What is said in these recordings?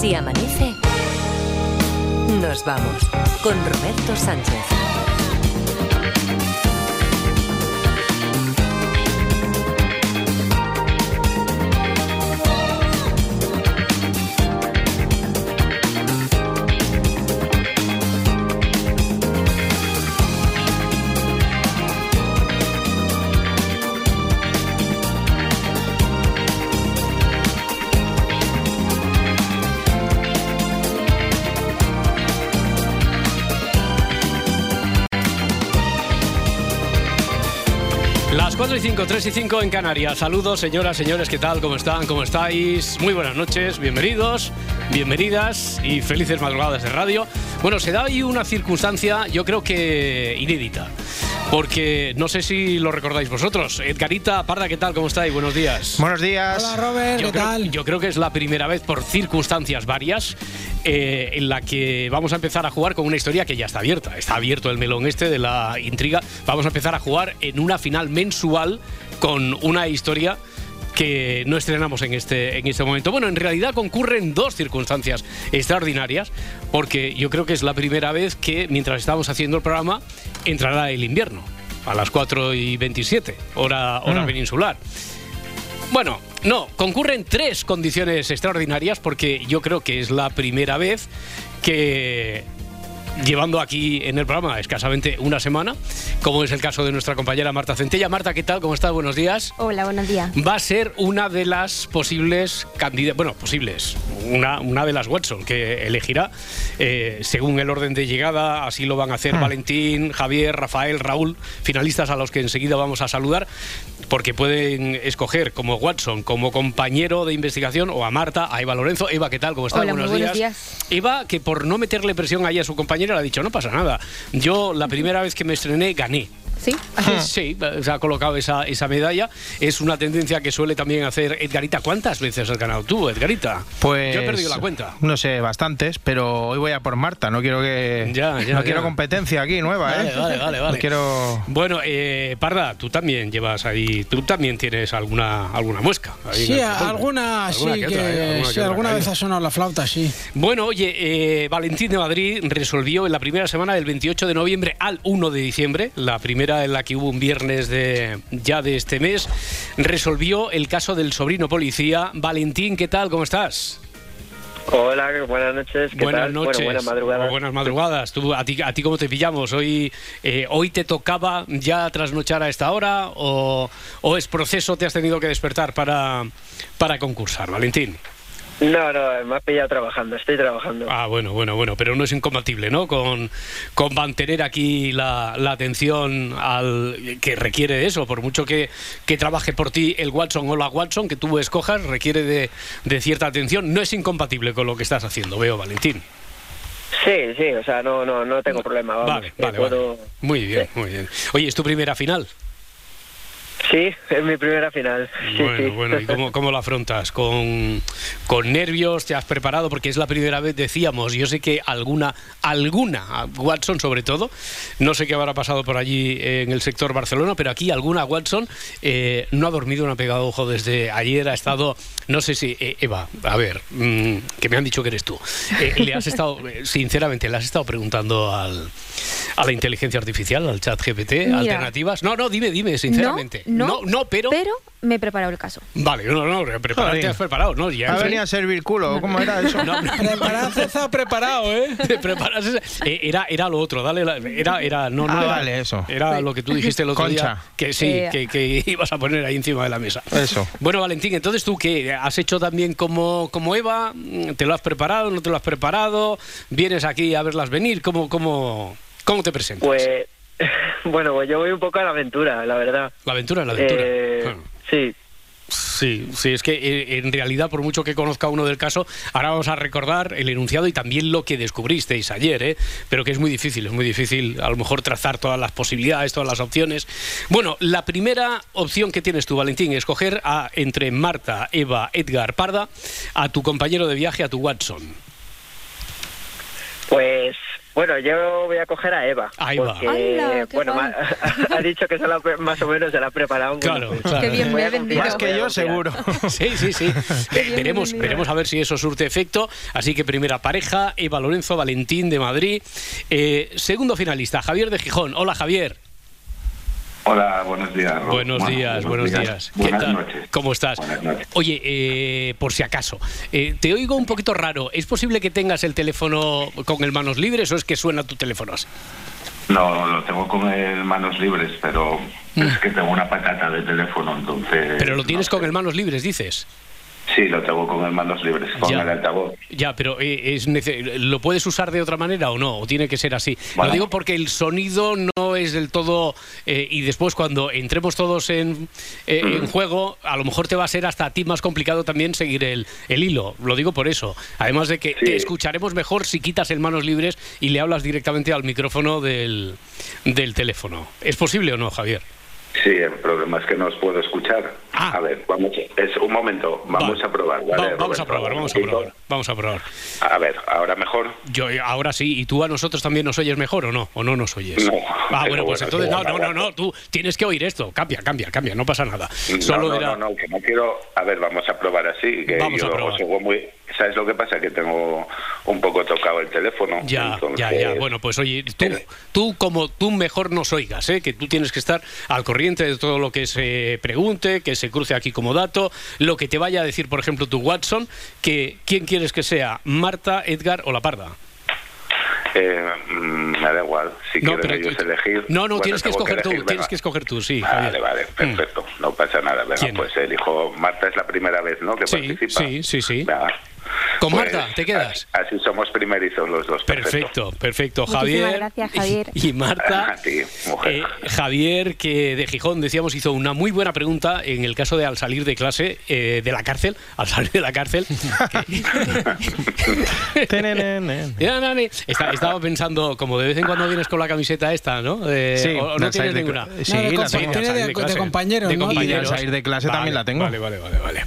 Si amanece, nos vamos con Roberto Sánchez. 5, 3 y 5 en Canarias. Saludos, señoras, señores, ¿qué tal? ¿Cómo están? ¿Cómo estáis? Muy buenas noches, bienvenidos, bienvenidas y felices madrugadas de radio. Bueno, se da ahí una circunstancia, yo creo que inédita. Porque no sé si lo recordáis vosotros. Edgarita Parda, ¿qué tal? ¿Cómo estáis? Buenos días. Buenos días. Hola Robert, Yo ¿qué creo, tal? yo creo que es la primera vez por circunstancias varias eh, en la que vamos a empezar a jugar con una historia que ya está abierta. Está abierto el melón este de la intriga. Vamos a empezar a jugar en una final mensual con una historia que no estrenamos en este, en este momento. Bueno, en realidad concurren dos circunstancias extraordinarias, porque yo creo que es la primera vez que mientras estamos haciendo el programa entrará el invierno, a las 4 y 27, hora, hora Mm. peninsular. Bueno, no, concurren tres condiciones extraordinarias porque yo creo que es la primera vez que llevando aquí en el programa escasamente una semana, como es el caso de nuestra compañera Marta Centella. Marta, ¿qué tal? ¿Cómo estás? Buenos días. Hola, buenos días. Va a ser una de las posibles candidatas, bueno, posibles, una, una de las Watson que elegirá, eh, según el orden de llegada, así lo van a hacer Valentín, Javier, Rafael, Raúl, finalistas a los que enseguida vamos a saludar, porque pueden escoger como Watson, como compañero de investigación, o a Marta, a Eva Lorenzo. Eva, ¿qué tal? ¿Cómo estás? Hola, muy buenos días. Eva, que por no meterle presión ahí a su compañera, le ha dicho, no pasa nada. Yo la primera vez que me estrené gané. ¿Sí? Sí, se ha colocado esa, esa medalla. Es una tendencia que suele también hacer Edgarita. ¿Cuántas veces has ganado tú, Edgarita? Pues Yo he perdido la cuenta. No sé, bastantes, pero hoy voy a por Marta. No quiero que Ya, ya, no ya. quiero competencia aquí nueva, Vale, ¿eh? vale, vale, vale. No quiero Bueno, eh, Parda, tú también llevas ahí, tú también tienes alguna alguna muesca. ahí Sí, alguna, sí, Alguna que otra, ¿eh? Alguna sí, alguna vez ha sonado la flauta, sí. Bueno, oye, eh, Valentín de Madrid resolvió en la primera semana del 28 de noviembre al 1 de diciembre, la primera en la que hubo un viernes de ya de este mes, resolvió el caso del sobrino policía. Valentín, ¿qué tal? ¿Cómo estás? Hola, buenas noches. ¿qué Buenas tal? noches. Bueno, buenas madrugadas. O buenas madrugadas. ¿Tú, a, ti, ¿A ti cómo te pillamos? ¿Hoy, eh, ¿Hoy te tocaba ya trasnochar a esta hora o, o es proceso te has tenido que despertar para, para concursar, Valentín? No, no, me has pillado trabajando, estoy trabajando. Ah, bueno, bueno, bueno, pero no es incompatible, ¿no? Con, con mantener aquí la, la atención al que requiere eso, por mucho que, que trabaje por ti el Watson o la Watson que tú escojas, requiere de, de cierta atención. No es incompatible con lo que estás haciendo, veo, Valentín. Sí, sí, o sea, no, no, no tengo problema. Vamos, Vale, vale, puedo- vale. Muy bien, muy bien. Oye, ¿es tu primera final? Sí, es mi primera final. Sí, bueno, sí. bueno, ¿y cómo, cómo lo afrontas? ¿Con, ¿Con nervios? ¿Te has preparado? Porque es la primera vez, decíamos, yo sé que alguna, alguna, Watson sobre todo, no sé qué habrá pasado por allí en el sector Barcelona, pero aquí alguna Watson eh, no ha dormido, no ha pegado ojo desde ayer, ha estado, no sé si, eh, Eva, a ver, mm, que me han dicho que eres tú, Eh, le has estado, eh, sinceramente, le has estado preguntando al, a la inteligencia artificial, al chat GPT, Mira. alternativas. No, no, dime, dime, sinceramente. No, no, pero... Pero me he preparado el caso. Vale, no, no, prepararte Joder. has preparado, ¿no? Ya ha en venido a servir culo. ¿Cómo era eso? No, no, Preparad, está preparado, ¿eh? prepararse. Eh, era, era lo otro, dale, la- era, era, no, no Ah, era, vale, eso. Era lo que tú dijiste el otro día, Concha. que sí, Eh. que, que ibas a poner ahí encima de la mesa. Eso. Bueno, Valentín, entonces tú qué, has hecho también como, como Eva, ¿te lo has preparado, no te lo has preparado? ¿Vienes aquí a verlas venir? ¿Cómo, cómo, cómo te presentas? Pues, bueno, pues yo voy un poco a la aventura, la verdad. la aventura la aventura. Eh, Claro. Sí, Sí, sí, es que eh, en realidad, por mucho que conozca uno del caso, ahora vamos a recordar el enunciado y también lo que descubristeis ayer, ¿eh? pero que es muy difícil, es muy difícil a lo mejor trazar todas las posibilidades, todas las opciones. Bueno, la primera opción que tienes tú, Valentín, es escoger a, entre Marta, Eva, Edgar, Parda, a tu compañero de viaje, a tu Watson. pues Bueno, yo voy a coger a Eva. Ahí porque, ¡Hala, qué bueno, ha, dicho que se la, más o menos se la ha preparado. Claro, claro. Qué bien voy me he. Más que yo, seguro. Sí, sí, sí. Veremos, veremos a ver si eso surte efecto. Así que primera pareja, Eva Lorenzo, Valentín de Madrid. Eh, segundo finalista, Javier de Gijón. Hola, Javier. Hola, buenos días. Rob. Buenos Bueno, días, buenos días. ¿Qué Buenas tal? noches. ¿Cómo estás? Buenas noches. Oye, eh, por si acaso, eh, te oigo un poquito raro. ¿Es posible que tengas el teléfono con el manos libres o es que suena tu teléfono así? No, lo tengo con el manos libres, pero es que tengo una patata de teléfono, entonces... Mm. Pero lo tienes no con el manos libres, dices. Sí, lo tengo con el manos libres, con Ya. el altavoz. Ya, pero eh, es ¿lo puedes usar de otra manera o no? ¿O tiene que ser así? Bueno. Lo digo porque el sonido no es del todo... eh, y después cuando entremos todos en, eh, Mm. en juego, a lo mejor te va a ser hasta a ti más complicado también seguir el, el hilo. Lo digo por eso. Además de que Sí. te escucharemos mejor si quitas el manos libres y le hablas directamente al micrófono del, del teléfono. ¿Es posible o no, Javier? Sí, el problema es que no os puedo escuchar. Ah. A ver, vamos, es un momento, vamos Va- a probar, vamos a probar, vamos a probar. Vamos a probar. A ver, ahora mejor. Yo eh, ahora sí, ¿y tú a nosotros también nos oyes mejor o no? ¿O no nos oyes? No. Ah, bueno, pues bueno, entonces, no, no, no, no, tú tienes que oír esto. Cambia, cambia, cambia, no pasa nada. No, Solo no, era... no, no, que no quiero. A ver, vamos a probar así. Que Vamos a probar. os oigo muy. ¿Sabes lo que pasa? Que tengo un poco tocado el teléfono. Ya, entonces- ya, ya. Bueno, pues oye, tú, tú como tú mejor nos oigas, ¿eh? que tú tienes que estar al corriente de todo lo que se pregunte, que se cruce aquí como dato, lo que te vaya a decir, por ejemplo, tu Watson, que quién quieres que sea, Marta, Edgar o La Parda. Eh, mm, me da igual. Si No, quieren pero ellos tú- elegir. No, no, bueno, tienes que escoger tú, elegir, tienes venga. que escoger tú, sí. Vale, Javier. vale, Mm. perfecto. No pasa nada. Venga, ¿Quién? pues elijo. Marta es la primera vez, ¿no? Que Sí, participa. sí, sí, sí. Venga. Con Pues, Marta, ¿te quedas? Así, así somos primerizos los dos. Perfecto, perfecto. Muchísimas Javier. gracias, Javier. Y Marta. A ti, mujer. eh, Javier, que de Gijón, decíamos, hizo una muy buena pregunta en el caso de al salir de clase, eh, de la cárcel, al salir de la cárcel. Está- estaba pensando, como de vez en cuando vienes con la camiseta esta, ¿no? De- Sí, o, o no tienes de ninguna. cla- Sí, No, de la tengo. de- de clase. compañeros, De ¿no? Y al compañeros. salir de clase Vale, también la tengo. Vale, vale, vale, vale.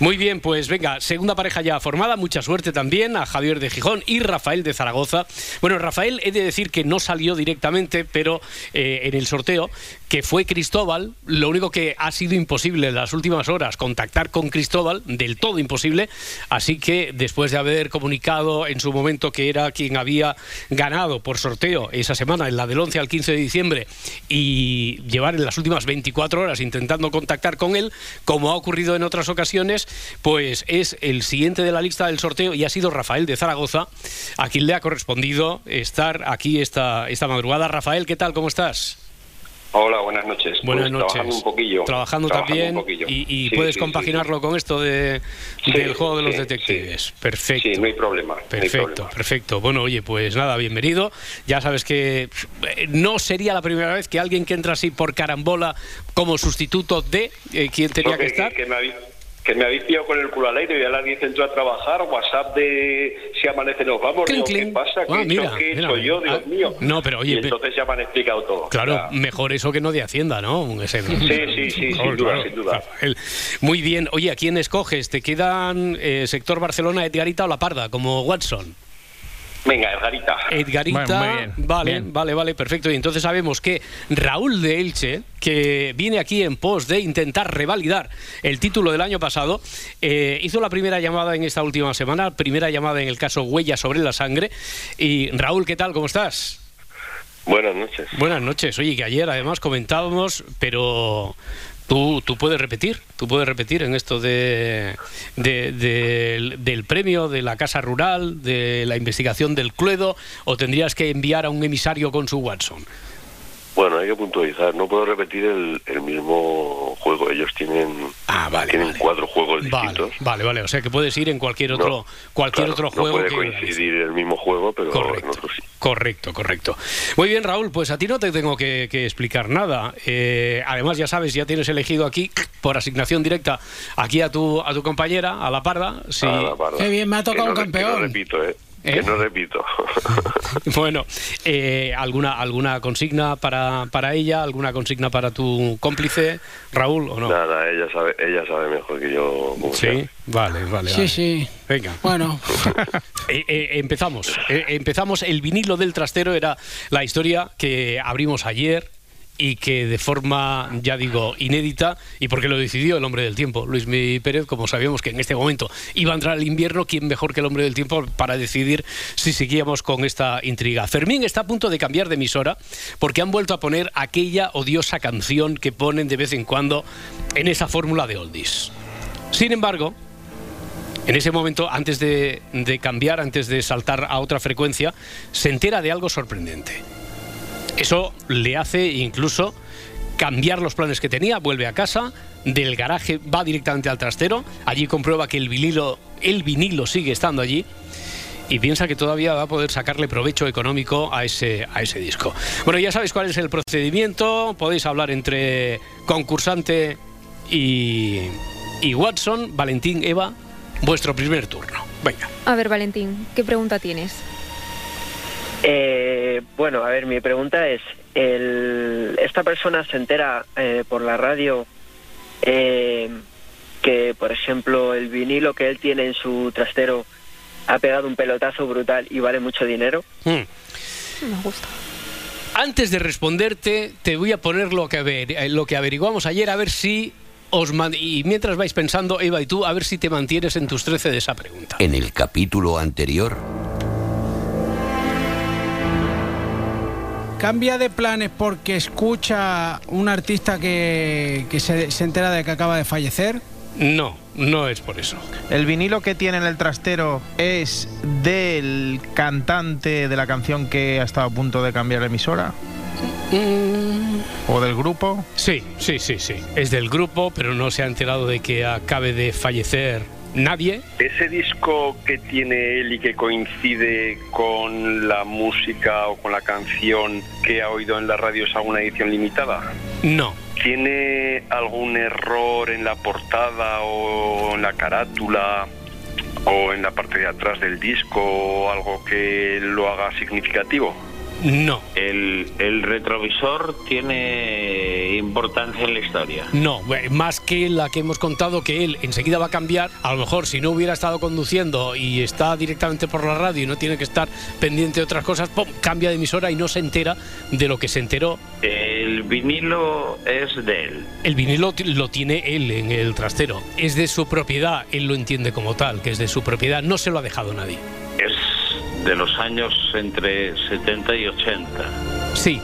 Muy bien, pues venga, segunda pareja ya formada, mucha suerte también a Javier de Gijón y Rafael de Zaragoza. Bueno, Rafael, he de decir que no salió directamente, pero eh, en el sorteo, que fue Cristóbal, lo único que ha sido imposible en las últimas horas, contactar con Cristóbal, del todo imposible, así que después de haber comunicado en su momento que era quien había ganado por sorteo esa semana, en la del 11 al 15 de diciembre, y llevar en las últimas 24 horas intentando contactar con él, como ha ocurrido en otras ocasiones, pues es el siguiente de la lista del sorteo y ha sido Rafael de Zaragoza, a quien le ha correspondido estar aquí esta, esta madrugada. Rafael, ¿qué tal? ¿Cómo estás? Hola, buenas noches. Buenas Pues noches. Trabajando un poquillo. Trabajando, también. un poquillo. Y, y Sí, puedes sí, sí, compaginarlo con esto de, del juego de los detectives. Perfecto. Sí, no hay problema. no hay Perfecto, problema. perfecto. Bueno, oye, pues nada, bienvenido. Ya sabes que eh, no sería la primera vez que alguien que entra así por carambola como sustituto de eh, quien tenía que estar. Que, me habéis, que me habéis pillado con el culo al aire y ahora alguien entró a trabajar, WhatsApp de si amanece nos vamos, digo, ¿qué pasa? ¿Qué Ah, he mira, hecho? ¿Qué he mira. hecho yo? Dios Ah, mío. no, pero oye, Y entonces ya me han explicado todo. Claro, Ya. mejor eso que no de Hacienda, ¿no? Ese- Sí, sí, sí, sin duda, sin duda. Rafael. Muy bien. Oye, ¿a quién escoges? ¿Te quedan eh, sector Barcelona, Edgarita o La Parda, como Watson? Venga, Edgarita. Edgarita, Bueno, muy bien, vale, bien. vale, vale, perfecto. Y entonces sabemos que Raúl de Elche, que viene aquí en pos de intentar revalidar el título del año pasado, eh, hizo la primera llamada en esta última semana, primera llamada en el caso Huella sobre la sangre. Y Raúl, ¿qué tal? ¿Cómo estás? Buenas noches. Buenas noches. Oye, que ayer además comentábamos, pero tú, tú puedes repetir, tú puedes repetir en esto de, de- del- del premio de la Casa Rural, de la investigación del Cluedo, o tendrías que enviar a un emisario con su Watson. Bueno, hay que puntualizar. No puedo repetir el, el mismo juego. Ellos tienen, Ah, vale, tienen vale. cuatro juegos Vale, distintos. vale, vale. O sea que puedes ir en cualquier otro, No, cualquier claro, otro juego No puede que coincidir el mismo juego, pero en Correcto, otro sí. correcto, correcto. Muy bien, Raúl, pues a ti no te tengo que, que explicar nada. Eh, además, ya sabes, ya tienes elegido aquí, por asignación directa, aquí a tu, a tu compañera, a la parda. Sí. Ah, la parda. Qué bien, me ha tocado Que no un que campeón. No repito, ¿eh? ¿Eh? Que no repito. Bueno, eh, ¿alguna, ¿alguna consigna para, para ella? ¿Alguna consigna para tu cómplice, Raúl, o no? Nada, ella sabe, ella sabe mejor que yo Sí, vale, vale. Sí, vale. sí. Venga. Bueno, Eh, eh, empezamos. Eh, empezamos. El vinilo del trastero era la historia que abrimos ayer y que de forma, ya digo, inédita, y porque lo decidió el hombre del tiempo, Luis Mi Pérez, como sabíamos que en este momento iba a entrar el invierno, ¿quién mejor que el hombre del tiempo para decidir si seguíamos con esta intriga? Fermín está a punto de cambiar de emisora porque han vuelto a poner aquella odiosa canción que ponen de vez en cuando en esa fórmula de oldies. Sin embargo, en ese momento, antes de cambiar, antes de saltar a otra frecuencia, se entera de algo sorprendente. Eso le hace incluso cambiar los planes que tenía, vuelve a casa, del garaje va directamente al trastero, allí comprueba que el vinilo, el vinilo sigue estando allí y piensa que todavía va a poder sacarle provecho económico a ese, a ese disco. Bueno, ya sabéis cuál es el procedimiento, podéis hablar entre concursante y, y Watson, Valentín, Eva, vuestro primer turno. Venga. A ver, Valentín, ¿qué pregunta tienes? Eh, bueno, a ver, mi pregunta es, el, ¿esta persona se entera eh, por la radio eh, que, por ejemplo, el vinilo que él tiene en su trastero ha pegado un pelotazo brutal y vale mucho dinero? Hmm. Me gusta. Antes de responderte, te voy a poner lo que, aver- eh, lo que averiguamos ayer, a ver si os... man- Y mientras vais pensando, Eva y tú, a ver si te mantienes en tus 13 de esa pregunta. En el capítulo anterior, cambia de planes porque escucha un artista que, que se, se entera de que acaba de fallecer. No, no es por eso. ¿El vinilo que tiene en el trastero es del cantante de la canción que ha estado a punto de cambiar la emisora? ¿O del grupo? Sí, sí, sí, sí. Es del grupo, pero no se ha enterado de que acabe de fallecer nadie. Ese disco que tiene él y que coincide con la música o con la canción que ha oído en la radio es alguna edición limitada. No. ¿Tiene algún error en la portada o en la carátula o en la parte de atrás del disco o algo que lo haga significativo? No. El, el retrovisor tiene importancia en la historia. No, más que la que hemos contado que él enseguida va a cambiar, a lo mejor si no hubiera estado conduciendo y está directamente por la radio y no tiene que estar pendiente de otras cosas, ¡pum! cambia de emisora y no se entera de lo que se enteró. El vinilo es de él. El vinilo lo tiene él en el trastero, es de su propiedad, él lo entiende como tal, que es de su propiedad, no se lo ha dejado nadie. De los años entre 70 y 80. Sí.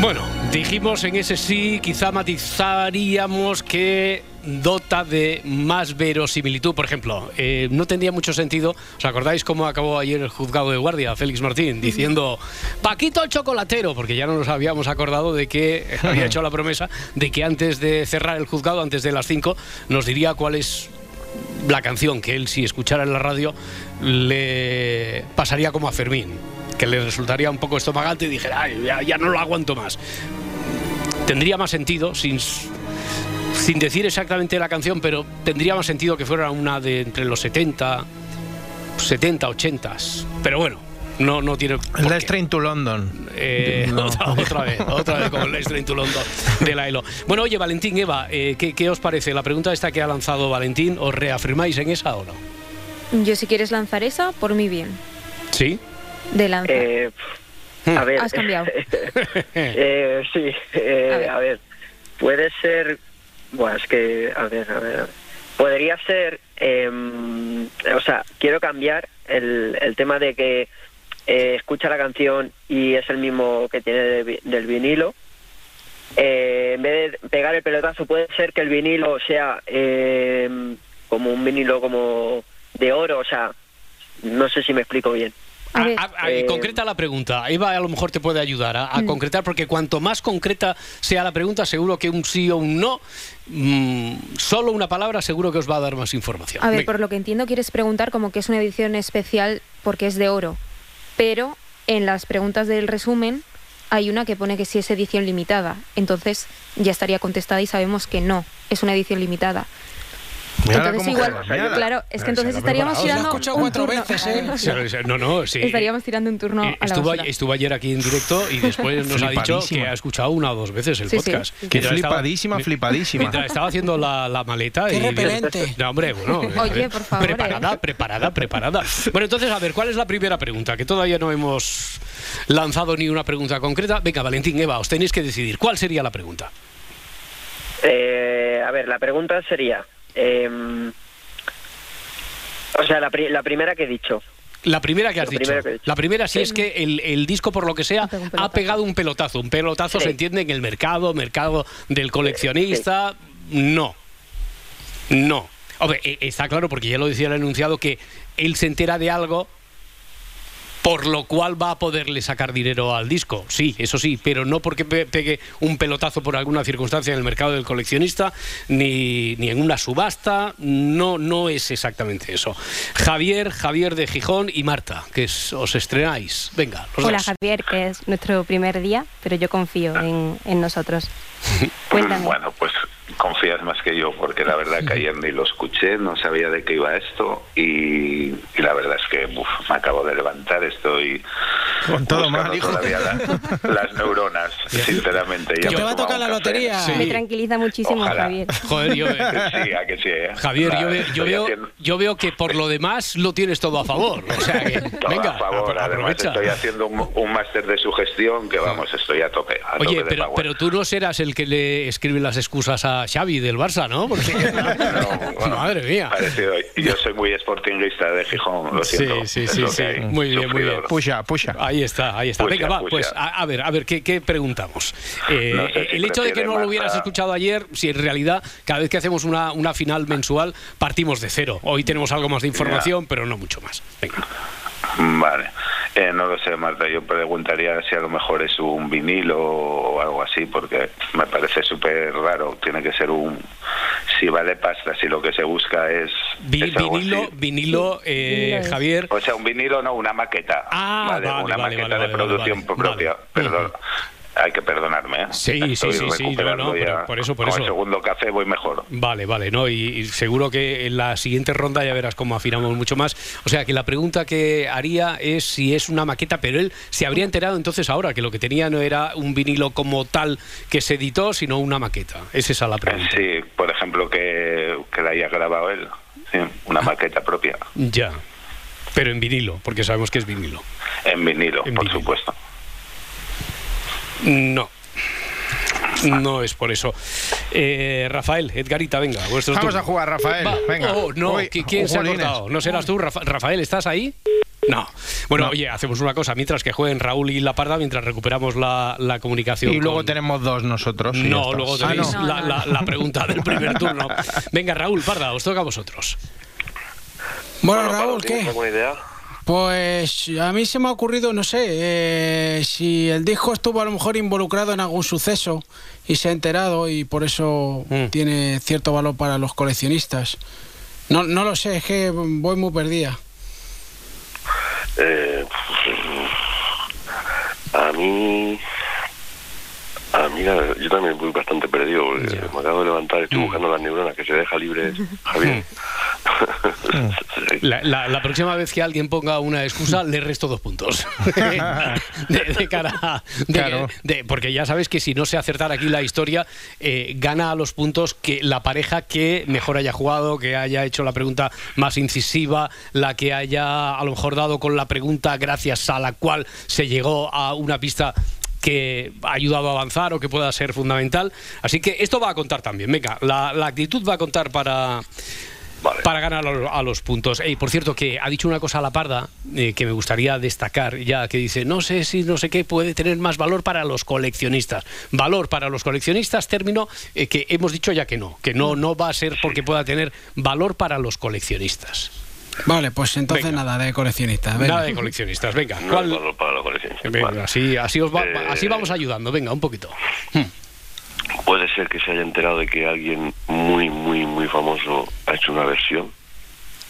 Bueno, dijimos en ese sí, quizá matizaríamos que dota de más verosimilitud. Por ejemplo, eh, no tendría mucho sentido. ¿Os acordáis cómo acabó ayer el juzgado de guardia, Félix Martín, diciendo Paquito el chocolatero? Porque ya no nos habíamos acordado de que había hecho la promesa de que antes de cerrar el juzgado, antes de las 5, nos diría cuál es la canción que él, si escuchara en la radio, le pasaría como a Fermín, que le resultaría un poco estomagante y dijera, "Ay, ya, no lo aguanto más. Tendría más sentido, sin, sin decir exactamente la canción, pero tendría más sentido que fuera una de entre los 70, 70, 80. Pero bueno, no, no tiene. Let's Train to London. Eh, No. otra, otra vez, otra vez con Let's Train to London de la ELO. Bueno, oye, Valentín, Eva, eh, ¿qué, qué os parece? La pregunta esta que ha lanzado Valentín, ¿os reafirmáis en esa o no? Yo si quieres lanzar esa, por mí bien. ¿Sí? De lanza. Eh, a ver. Has cambiado. Eh, sí, eh, A ver. a ver. Puede ser. Bueno, es que. A ver, a ver. a ver. Podría ser. em, o sea, quiero cambiar el, el tema de que eh, escucha la canción y es el mismo que tiene de del vinilo. Eh, en vez de pegar el pelotazo, puede ser que el vinilo sea em, como un vinilo como de oro, o sea, no sé si me explico bien. A ver, Ah, ah, Eh, concreta la pregunta. Eva a lo mejor te puede ayudar a, a Mm. concretar, porque cuanto más concreta sea la pregunta, seguro que un sí o un no, mm, solo una palabra seguro que os va a dar más información. a ver, Venga. por lo que entiendo quieres preguntar como que es una edición especial porque es de oro. Pero en las preguntas del resumen hay una que pone que sí es edición limitada. Entonces ya estaría contestada y sabemos que no, es una edición limitada. Entonces igual, claro, es que entonces estaríamos tirando Lo he escuchado un cuatro turno. veces, ¿eh? Sí, sí, No, no, sí. Estaríamos tirando un turno Eh, a la Estuvo, estuvo ayer aquí en directo y después nos ha dicho que ha escuchado una o dos veces el Sí, sí. podcast. Mientras estaba- flipadísima, flipadísima. Mientras estaba haciendo la, la maleta. Qué y repelente. No, hombre, bueno. Oye, por favor, Preparada, eh. preparada, preparada. Bueno, entonces, a ver, ¿cuál es la primera pregunta? Que todavía no hemos lanzado ni una pregunta concreta. Venga, Valentín, Eva, os tenéis que decidir. ¿Cuál sería la pregunta? Eh, a ver, la pregunta sería... em, o sea, la, pri- la primera que he dicho. La primera que has dicho. que. La primera, si es que el, el disco, por lo que sea, Ha pegado un pelotazo. un pelotazo. Sí. se entiende en el mercado, mercado del coleccionista. No. No. Hombre, eh, está claro, porque ya lo decía el enunciado, que él se entera de algo por lo cual va a poderle sacar dinero al disco. Sí, eso sí, pero no porque pe- pegue un pelotazo por alguna circunstancia en el mercado del coleccionista, ni, ni en una subasta. No, no es exactamente eso. Javier, Javier de Gijón y Marta, que es- os estrenáis. Venga, los Hola dos. Javier, que es nuestro primer día, pero yo confío en, en nosotros. Cuéntame. Bueno, pues confías más que yo, porque la verdad que ayer ni lo escuché, no sabía de qué iba esto y, y la verdad es que uf, me acabo de levantar, estoy Con todo mal, hijo. todavía la- las neuronas, sinceramente. Ya Que te va a tocar la café. lotería. Sí. Me tranquiliza muchísimo, Ojalá. Javier. Joder, yo, Sí, a que sí, ¿eh? Javier, yo, ve- veo, haciendo- yo veo que por lo demás lo tienes todo a favor. O sea que, todo venga, a favor, además aprovecha. estoy haciendo un, un máster de sugestión que vamos, estoy a tope. A Oye, tope pero, pero tú no serás el que le escribe las excusas a Xavi del Barça, ¿no? Porque, No, bueno, madre mía. Parecido. Yo soy muy sportinguista de Gijón, lo Sí, siento. sí, sí, sí. hay. Muy bien, muy bien. Pusha, pusha. Ahí está, ahí está. Pucha, Venga, va, pucha. pues a, a ver, a ver, ¿qué, qué preguntamos? Eh, No sé si el hecho de que no lo hubieras escuchado ayer, si en realidad cada vez que hacemos una, una final mensual partimos de cero. Hoy tenemos algo más de información, pero no mucho más. Venga. Vale. Eh, no lo sé, Marta. Yo preguntaría si a lo mejor es un vinilo o algo así, porque me parece súper raro. Tiene que ser un. Si vale pasta, si lo que se busca es. Vi- es algo vinilo, vinilo, eh. Javier. O sea, un vinilo, no, una maqueta. Ah, vale, una vale, maqueta vale, de vale, producción vale, propia. vale. Perdón. Hay que perdonarme. ¿eh? Sí, sí, Estoy sí, sí, no, no, pero por eso, por Con eso. el segundo café voy mejor. Vale, vale, ¿no? Y, y seguro que en la siguiente ronda ya verás cómo afinamos mucho más. O sea, que la pregunta que haría es si es una maqueta, pero él se habría enterado entonces ahora que lo que tenía no era un vinilo como tal que se editó, sino una maqueta. Es esa la pregunta. Sí, por ejemplo, que, que la haya grabado él. Sí, una maqueta propia. Ya. Pero en vinilo, porque sabemos que es vinilo. En vinilo, En por vinilo. supuesto. No. No es por eso. Eh, Rafael, Edgarita, venga. vuestros Vamos a jugar, Rafael. Va- Venga. Oh, no, Uy, ¿qui- ¿quién se ha cortado? ¿No serás tú, Rafa- Rafael? ¿Estás ahí? No. Bueno, No. oye, hacemos una cosa. Mientras que jueguen Raúl y La Parda, mientras recuperamos la, la comunicación. Y luego con- tenemos dos nosotros. No, luego Ah, tenéis no. la, la- la pregunta del primer turno. Venga, Raúl, Parda, os toca a vosotros. Bueno, Bueno, Raúl, Pablo, ¿tienes ¿qué? idea? Pues a mí se me ha ocurrido, no sé, eh, si el disco estuvo a lo mejor involucrado en algún suceso y se ha enterado y por eso Mm. tiene cierto valor para los coleccionistas. No, no lo sé, es que voy muy perdida. Eh, a mí... A mí, la- yo también voy bastante perdido. porque Me acabo de levantar, estoy buscando las neuronas que se deja libre Javier. La, la- la próxima vez que alguien ponga una excusa, le resto dos puntos. de, de cara a- de- Claro. de- porque ya sabes que si no se acertar aquí la historia, eh, gana a los puntos que la pareja que mejor haya jugado, que haya hecho la pregunta más incisiva, la que haya a lo mejor dado con la pregunta gracias a la cual se llegó a una pista que ha ayudado a avanzar o que pueda ser fundamental. Así que esto va a contar también. Venga, la, la actitud va a contar para, Vale. para ganar a los, puntos. Ey, por cierto, que ha dicho una cosa a la parda eh, que me gustaría destacar ya, que dice, no sé si no sé qué puede tener más valor para los coleccionistas. Valor para los coleccionistas, término eh, que hemos dicho ya que no, que no, no va a ser porque pueda tener valor para los coleccionistas. Vale, pues entonces Venga. nada de coleccionistas. venga. Nada de coleccionistas, venga. No ¿cuál- hay valor para la colección. Venga, Vale. así, así, os va- Eh, así vamos ayudando, venga, un poquito. Puede ser que se haya enterado de que alguien muy, muy, muy famoso ha hecho una versión.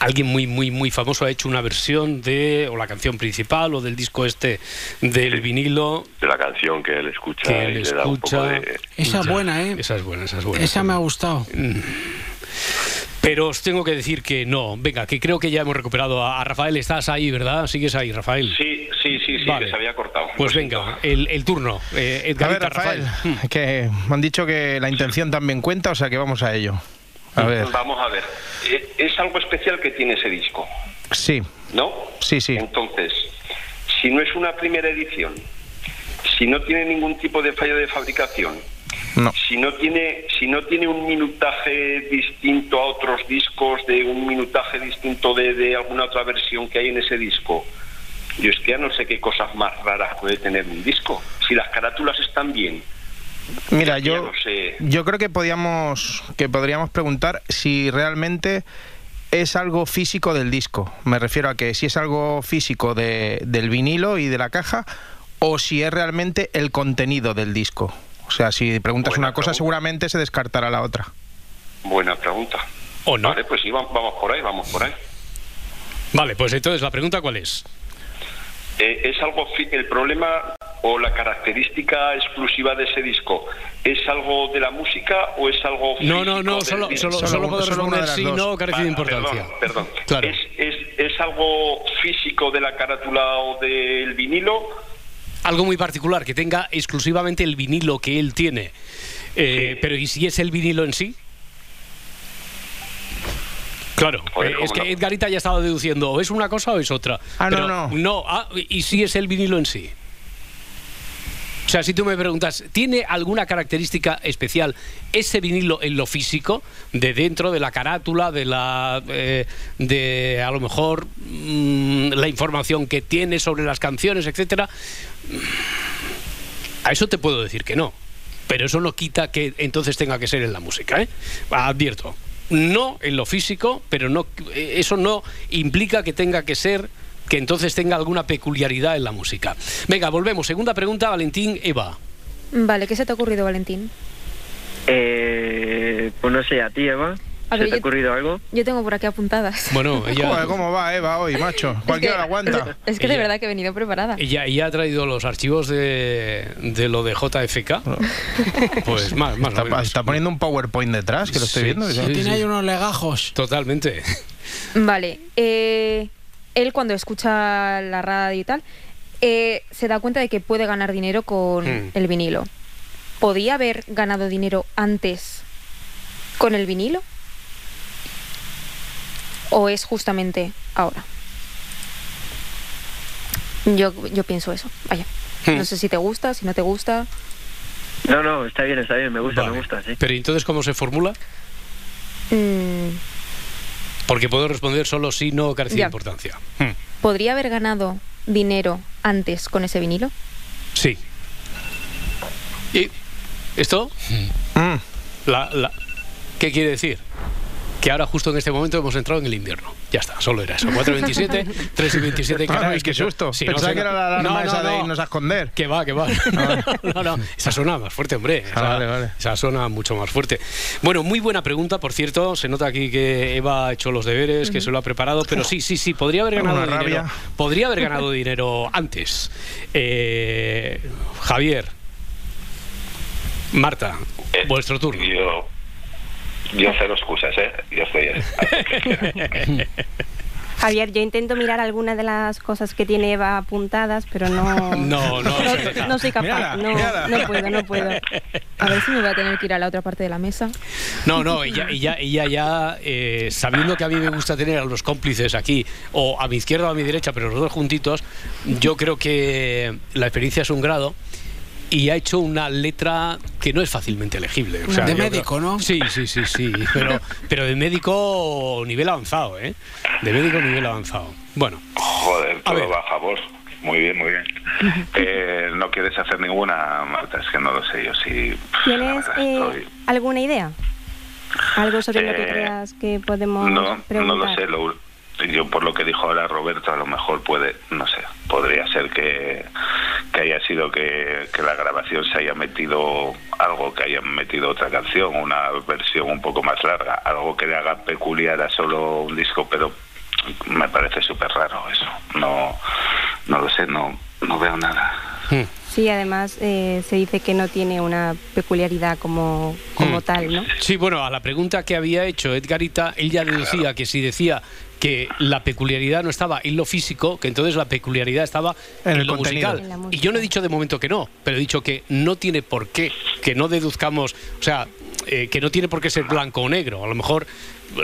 alguien muy, muy, muy famoso ha hecho una versión de, o la canción principal, o del disco este del vinilo. de la canción que él escucha Que y le da un poco escucha. de... Esa Ya, buena, ¿eh? Esa es buena, esa es buena. Esa me ha gustado. Pero os tengo que decir que no. Venga, que creo que ya hemos recuperado a, a Rafael. Estás ahí, ¿verdad? ¿Sigues ahí, Rafael? Sí, sí, sí, sí, Vale. que se había cortado. Pues venga, el, el turno. Eh, A ver, Rafael, Rafael. que me han dicho que la intención también cuenta, o sea que vamos a ello. A ver, Vamos a ver. Eh, Es algo especial que tiene ese disco, sí, ¿no? sí, sí. Entonces, si no es una primera edición, si no tiene ningún tipo de fallo de fabricación, No. si no tiene si no tiene un minutaje distinto a otros discos, de un minutaje distinto de, de alguna otra versión que hay en ese disco, yo es que ya no sé qué cosas más raras puede tener un disco. Si las carátulas están bien, Mira, yo, no sé. yo creo que podíamos, que podríamos preguntar si realmente es algo físico del disco. Me refiero a que si es algo físico de- del vinilo y de la caja o si es realmente el contenido del disco. O sea, si preguntas Buena una cosa, pregunta. seguramente se descartará la otra. buena pregunta. ¿O no? Vale, pues sí, va- vamos por ahí, vamos por ahí. Vale, pues entonces la pregunta cuál es. Eh, es algo fi- el problema o la característica exclusiva de ese disco es algo de la música o es algo No, no, no, solo, solo, solo puedo solo una responder de sí, no, carece de Ah, importancia. Perdón, perdón. Claro. ¿Es, es, es algo físico de la carátula o del vinilo? Algo muy particular, que tenga exclusivamente el vinilo que él tiene. Eh, Sí. Pero ¿y si es el vinilo en sí? Claro, Joder, eh, es que no. Edgarita ya estaba deduciendo, ¿o es una cosa o es otra? Ah, no, Pero no. No, ah, ¿y si es el vinilo en sí? O sea, si tú me preguntas, ¿tiene alguna característica especial ese vinilo en lo físico, de dentro de la carátula, de la, eh, de a lo mejor mm, la información que tiene sobre las canciones, etcétera? A eso te puedo decir que no. Pero eso no quita que entonces tenga que ser en la música, ¿eh? Advierto. No en lo físico, pero no eh, eso no implica que tenga que ser que entonces tenga alguna peculiaridad en la música. Venga, volvemos. Segunda pregunta, Valentín Eva. Vale, ¿qué se te ha ocurrido, Valentín? Eh, pues no sé, a ti, Eva. A ¿Se ver, te ha ocurrido algo? Yo tengo por aquí apuntadas. Bueno, Joder, ella, ¿cómo va Eva hoy, macho? Cualquiera la aguanta. Es que de Ella- verdad que he venido preparada. ella, ella ha traído los archivos de, de lo de JFK. Pues más, más Está, menos. está poniendo un PowerPoint detrás, que lo estoy Sí, viendo. sí. Tiene ahí unos legajos. Totalmente. Vale, eh, él cuando escucha la radio y tal, eh, se da cuenta de que puede ganar dinero con Hmm. el vinilo. ¿Podía haber ganado dinero antes con el vinilo? ¿O es justamente ahora? Yo, yo pienso eso, vaya. Hmm. No sé si te gusta, si no te gusta. No, no, está bien, está bien, me gusta, Vale. me gusta, sí. Pero entonces, ¿cómo se formula? Mm, Porque puedo responder solo sí, no, carece de importancia. Hmm. ¿Podría haber ganado dinero antes con ese vinilo? Sí. ¿Y esto? Mm. La, la- ¿Qué quiere decir? Que ahora justo en este momento hemos entrado en el invierno. Ya está, solo era eso. 4.27, 3 y 27 en Ay, Canarias. qué eso- susto. No Pensaba que era la alarma no, no, esa de no. irnos a esconder. Que va, que va. No, no, esa suena más fuerte, hombre. Esa, Ah, vale, vale. esa suena mucho más fuerte. Bueno, muy buena pregunta, por cierto. Se nota aquí que Eva ha hecho los deberes, que se lo ha preparado. Pero sí, sí, sí, podría haber ganado dinero. rabia. Podría haber ganado dinero antes. Eh, Javier. Marta, Eh, vuestro turno. Yo, yo cero excusas, ¿eh? Yo estoy. Javier, yo intento mirar algunas de las cosas que tiene Eva apuntadas, pero no. No, no, deja. no soy capaz. Mírala, no, mírala. no puedo, no puedo. A ver si me voy a tener que ir a la otra parte de la mesa. No, no, ella, ella, ella ya, eh, sabiendo que a mí me gusta tener a los cómplices aquí, o a mi izquierda o a mi derecha, pero los dos juntitos, yo creo que la experiencia es un grado. Y ha hecho una letra que no es fácilmente legible. O sea, De creo- médico, ¿no? Sí, sí, sí, sí. Pero, pero de médico nivel avanzado, ¿eh? De médico nivel avanzado. Bueno, Joder, A ver. todo va a favor. Muy bien, muy bien. Eh, ¿No quieres hacer ninguna, Marta? Es que no lo sé yo. Si, ¿Tienes verdad, eh, estoy- alguna idea? ¿Algo sobre lo que Eh, creas que podemos No, preguntar? no lo sé. Lo, yo por lo que dijo ahora Roberto, a lo mejor puede, no sé, podría ser que, que haya sido que, que la grabación se haya metido algo, que hayan metido otra canción, una versión un poco más larga, algo que le haga peculiar a solo un disco, pero me parece súper raro eso. No, no lo sé, no, no veo nada. hmm. Sí, además eh, se dice que no tiene una peculiaridad como, como Mm. tal, ¿no? Sí, bueno, a la pregunta que había hecho Edgarita, él ya deducía que si decía que la peculiaridad no estaba en lo físico, que entonces la peculiaridad estaba en, el lo contenido. musical. En. Y yo no he dicho de momento que no, pero he dicho que no tiene por qué, que no deduzcamos, o sea, eh, que no tiene por qué ser blanco o negro. A lo mejor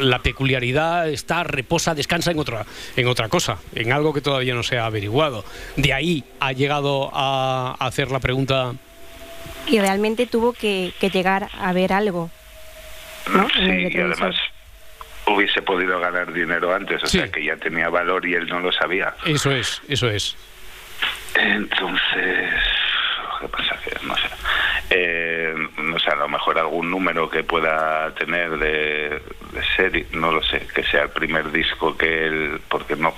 la peculiaridad está, reposa, descansa en otra, en otra cosa, en algo que todavía no se ha averiguado. De ahí ha llegado a hacer la pregunta. Y realmente tuvo que, que llegar a ver algo, ¿no? Sí, y además hubiese podido ganar dinero antes, o Sí. sea que ya tenía valor y él no lo sabía. Eso es, eso es. Entonces, ¿qué pasa? Que no sé. Eh, no sé, a lo mejor algún número que pueda tener de, de serie, no lo sé, que sea el primer disco que él, porque no.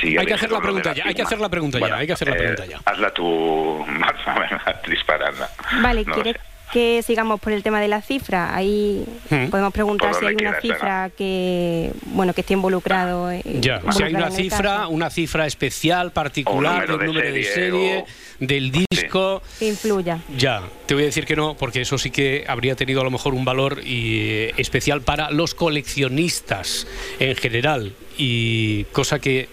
Si Hay que hacer la de pregunta ya, hay que hacer la pregunta ya, hay que hacer la eh, pregunta ya. Hazla tú, Marta, dispararla. Vale, No ¿quieres. Que sigamos por el tema de la cifra? Ahí Mm. podemos preguntar si hay una quieras, cifra que, bueno, que esté involucrado. eh, Ya, si hay una cifra, caso, una cifra especial, particular, del de número de serie, serie, o- del disco. que influya. Ya, te voy a decir que no, porque eso sí que habría tenido a lo mejor un valor y, eh, especial para los coleccionistas en general, y cosa que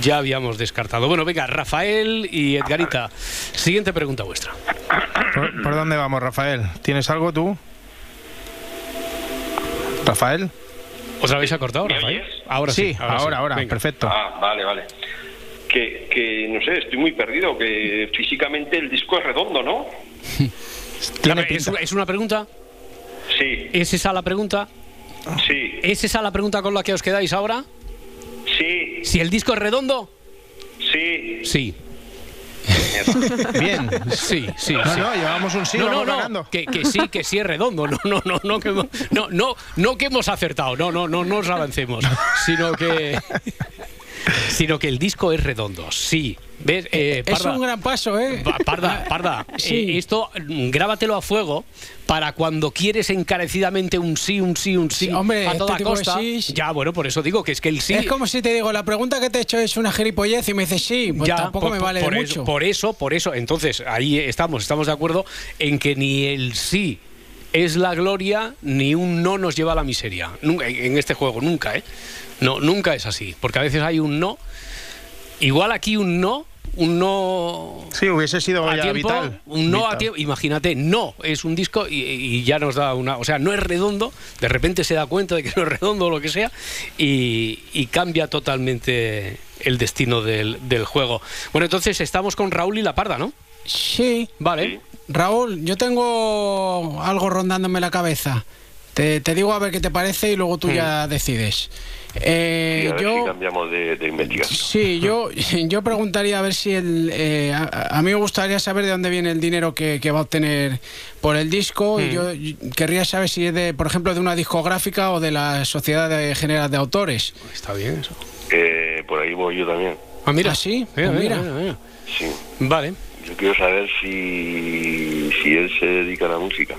ya habíamos descartado. Bueno, venga, Rafael y Edgarita, siguiente pregunta vuestra. ¿Por, por dónde vamos, Rafael? ¿Tienes algo tú? ¿Rafael? ¿Otra vez se ha cortado, ¿Me Rafael? Ahora sí, sí, ahora, ahora, Venga. perfecto. Ah, vale, vale. Que, que, no sé, estoy muy perdido, que físicamente el disco es redondo, ¿no? Tiene ¿Es, pinta. es una pregunta? Sí, ¿Es esa la pregunta? sí, ¿Es esa la pregunta con la que os quedáis ahora? Sí, ¿Si el disco es redondo? sí. Sí. Bien. Sí, sí, No, sí. no, llevamos un sí, no, no, vamos no, ganando. que, que sí, que sí es redondo. No, no, no, no, que, no, no, no que hemos acertado. No, no, no, no nos avancemos. Sino que, sino que el disco es redondo. Sí. ¿Ves? Eh, es un gran paso, ¿eh? Pa- Parda, Parda, Sí. eh, esto mm, grábatelo a fuego para cuando quieres encarecidamente un sí, un sí, un sí, Sí, hombre, a este toda de costa. sís- Ya, bueno, por eso digo que es que el sí. Es como si te digo, la pregunta que te he hecho es una gilipollez y me dices sí, pues Ya, tampoco por- me vale por de eso, mucho. Por eso, por eso. Entonces, ahí estamos, estamos de acuerdo en que ni el sí es la gloria, ni un no nos lleva a la miseria. Nunca, en este juego, nunca, ¿eh? No, nunca es así. Porque a veces hay un no. Igual aquí un no, un no Sí, hubiese sido a ya tiempo, vital. un no a tiempo. Imagínate, no es un disco y, y ya nos da una. O sea, no es redondo, de repente se da cuenta de que no es redondo o lo que sea y, y cambia totalmente el destino del, del juego. Bueno, entonces estamos con Raúl y la Parda, ¿no? Sí, Vale. Raúl, yo tengo algo rondándome la cabeza. Te, te digo a ver qué te parece y luego tú ya decides. Eh, Y a ver si yo, cambiamos de, de investigación. sí, yo, yo preguntaría a ver si el. eh, a, a mí me gustaría saber de dónde viene el dinero que, que va a obtener por el disco. Y yo querría saber si es de, por ejemplo, de una discográfica o de la Sociedad de General de Autores. Está bien eso. Eh, por ahí voy yo también. Ah, mira. ¿Ah, sí? Mira, Pues mira, mira. mira, mira. Sí. Vale. Yo quiero saber si, si él se dedica a la música.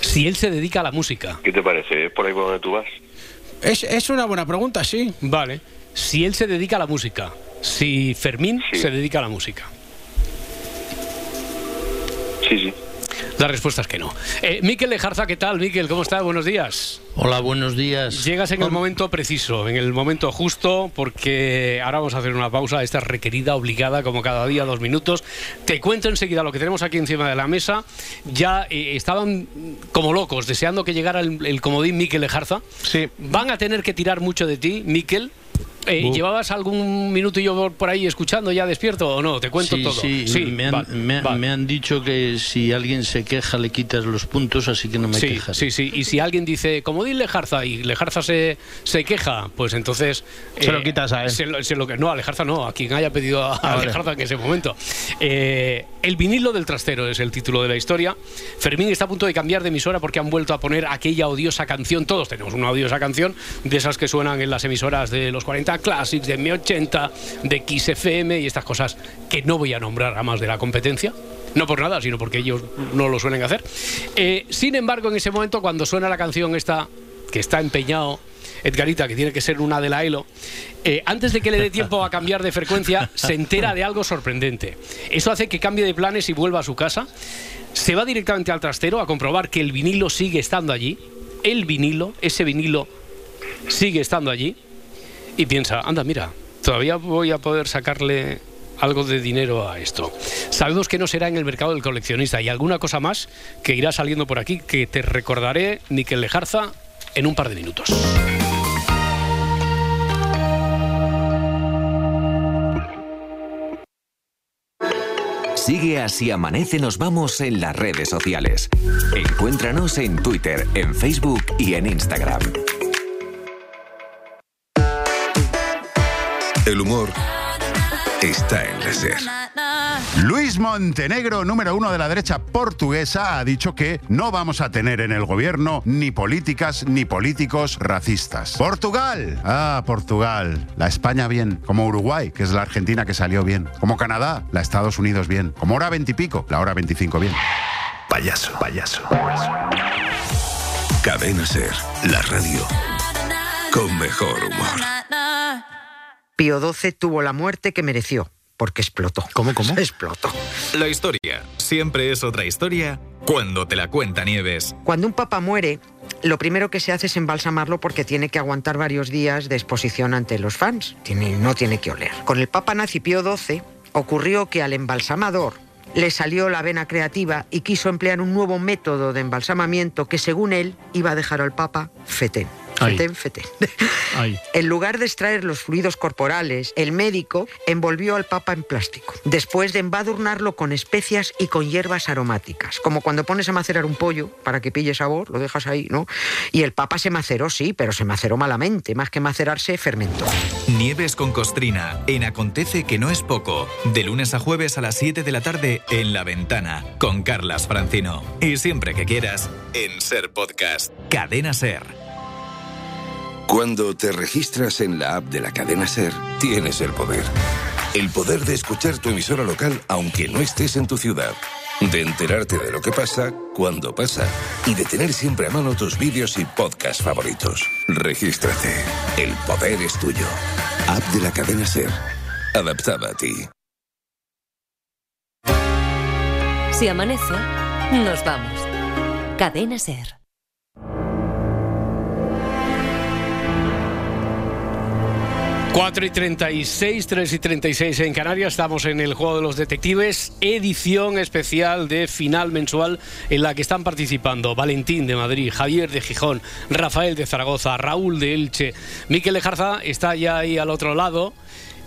Si él se dedica a la música. ¿Qué te parece? ¿Es por ahí por donde tú vas? Es, es una buena pregunta, sí. Vale. Si él se dedica a la música. Si Fermín Sí. se dedica a la música. Sí, sí. La respuesta es que no. Eh, Miquel Lejarza, ¿qué tal? Miquel, ¿cómo estás? Buenos días. Hola, buenos días. Llegas en el momento preciso, en el momento justo, porque ahora vamos a hacer una pausa. Esta es requerida, obligada, como cada día, dos minutos. Te cuento enseguida lo que tenemos aquí encima de la mesa. Ya eh, estaban como locos deseando que llegara el, el comodín Miquel Lejarza. Sí. Van a tener que tirar mucho de ti, Miquel. Eh, ¿Llevabas algún minutillo por- por ahí escuchando ya despierto o no? Te cuento sí, todo. Sí, me, han, vale, me- vale. me han dicho que si alguien se queja le quitas los puntos, así que no me sí, quejaré. sí, sí. Y si alguien dice, como di Lejarza y Lejarza se, se queja, pues entonces. Se lo quitas a él. Se lo, se lo que- no, a Lejarza no, a quien haya pedido a, a Ah, vale. Lejarza en ese momento. Eh, el vinilo del trastero es el título de la historia. Fermín está a punto de cambiar de emisora porque han vuelto a poner aquella odiosa canción. Todos tenemos una odiosa canción de esas que suenan en las emisoras de los 40 Classics, de M80, de Kiss FM y estas cosas que no voy a nombrar a más de la competencia. No por nada, sino porque ellos no lo suelen hacer. Eh, sin embargo, en ese momento, cuando suena la canción esta, que está empeñado Edgarita, que tiene que ser una de la ELO, eh, antes de que le dé tiempo a cambiar de frecuencia, se entera de algo sorprendente. Eso hace que cambie de planes y vuelva a su casa. Se va directamente al trastero a comprobar que el vinilo sigue estando allí. El vinilo, ese vinilo sigue estando allí. Y piensa, anda, mira, todavía voy a poder sacarle algo de dinero a esto. Sabemos que no será en el mercado del coleccionista y alguna cosa más que irá saliendo por aquí que te recordaré, Miquel Lejarza, en un par de minutos. Sigue así amanece nos vamos en las redes sociales. Encuéntranos en Twitter, en Facebook y en Instagram. El humor está en la SER. Luis Montenegro, número uno de la derecha portuguesa, ha dicho que no vamos a tener en el gobierno ni políticas ni políticos racistas. Portugal. Ah, Portugal. La España bien. Como Uruguay, que es la Argentina que salió bien. Como Canadá, la Estados Unidos bien. Como hora veintipico, la hora veinticinco bien. Payaso, payaso. Cadena SER, la radio con mejor humor. Pío XII tuvo la muerte que mereció, porque explotó. ¿Cómo, cómo? Explotó. La historia siempre es otra historia cuando te la cuenta Nieves. Cuando un papa muere, lo primero que se hace es embalsamarlo porque tiene que aguantar varios días de exposición ante los fans. Tiene, no tiene que oler. Con el papa nazi Pío XII ocurrió que al embalsamador le salió la vena creativa y quiso emplear un nuevo método de embalsamamiento que según él iba a dejar al papa fetén. En lugar de extraer los fluidos corporales, el médico envolvió al papa en plástico, después de embadurnarlo con especias y con hierbas aromáticas, como cuando pones a macerar un pollo para que pille sabor, lo dejas ahí, ¿no? Y el papa se maceró, sí, pero se maceró malamente, más que macerarse, fermentó. Nieves con Costrina, en Acontece que no es poco, de lunes a jueves a las 7 de la tarde en La Ventana, con Carlas Francino. Y siempre que quieras, en Ser Podcast, Cadena Ser. Cuando te registras en la app de la cadena Ser, tienes el poder. El poder de escuchar tu emisora local aunque no estés en tu ciudad. De enterarte de lo que pasa cuando pasa. Y de tener siempre a mano tus vídeos y podcasts favoritos. Regístrate. El poder es tuyo. App de la cadena Ser. Adaptada a ti. Si amanece, nos vamos. Cadena Ser. Cuatro y 36, 3 y 36 en Canarias. Estamos en el Juego de los Detectives, edición especial de final mensual en la que están participando Valentín de Madrid, Javier de Gijón, Rafael de Zaragoza, Raúl de Elche. Miquel Lejarza está ya ahí al otro lado.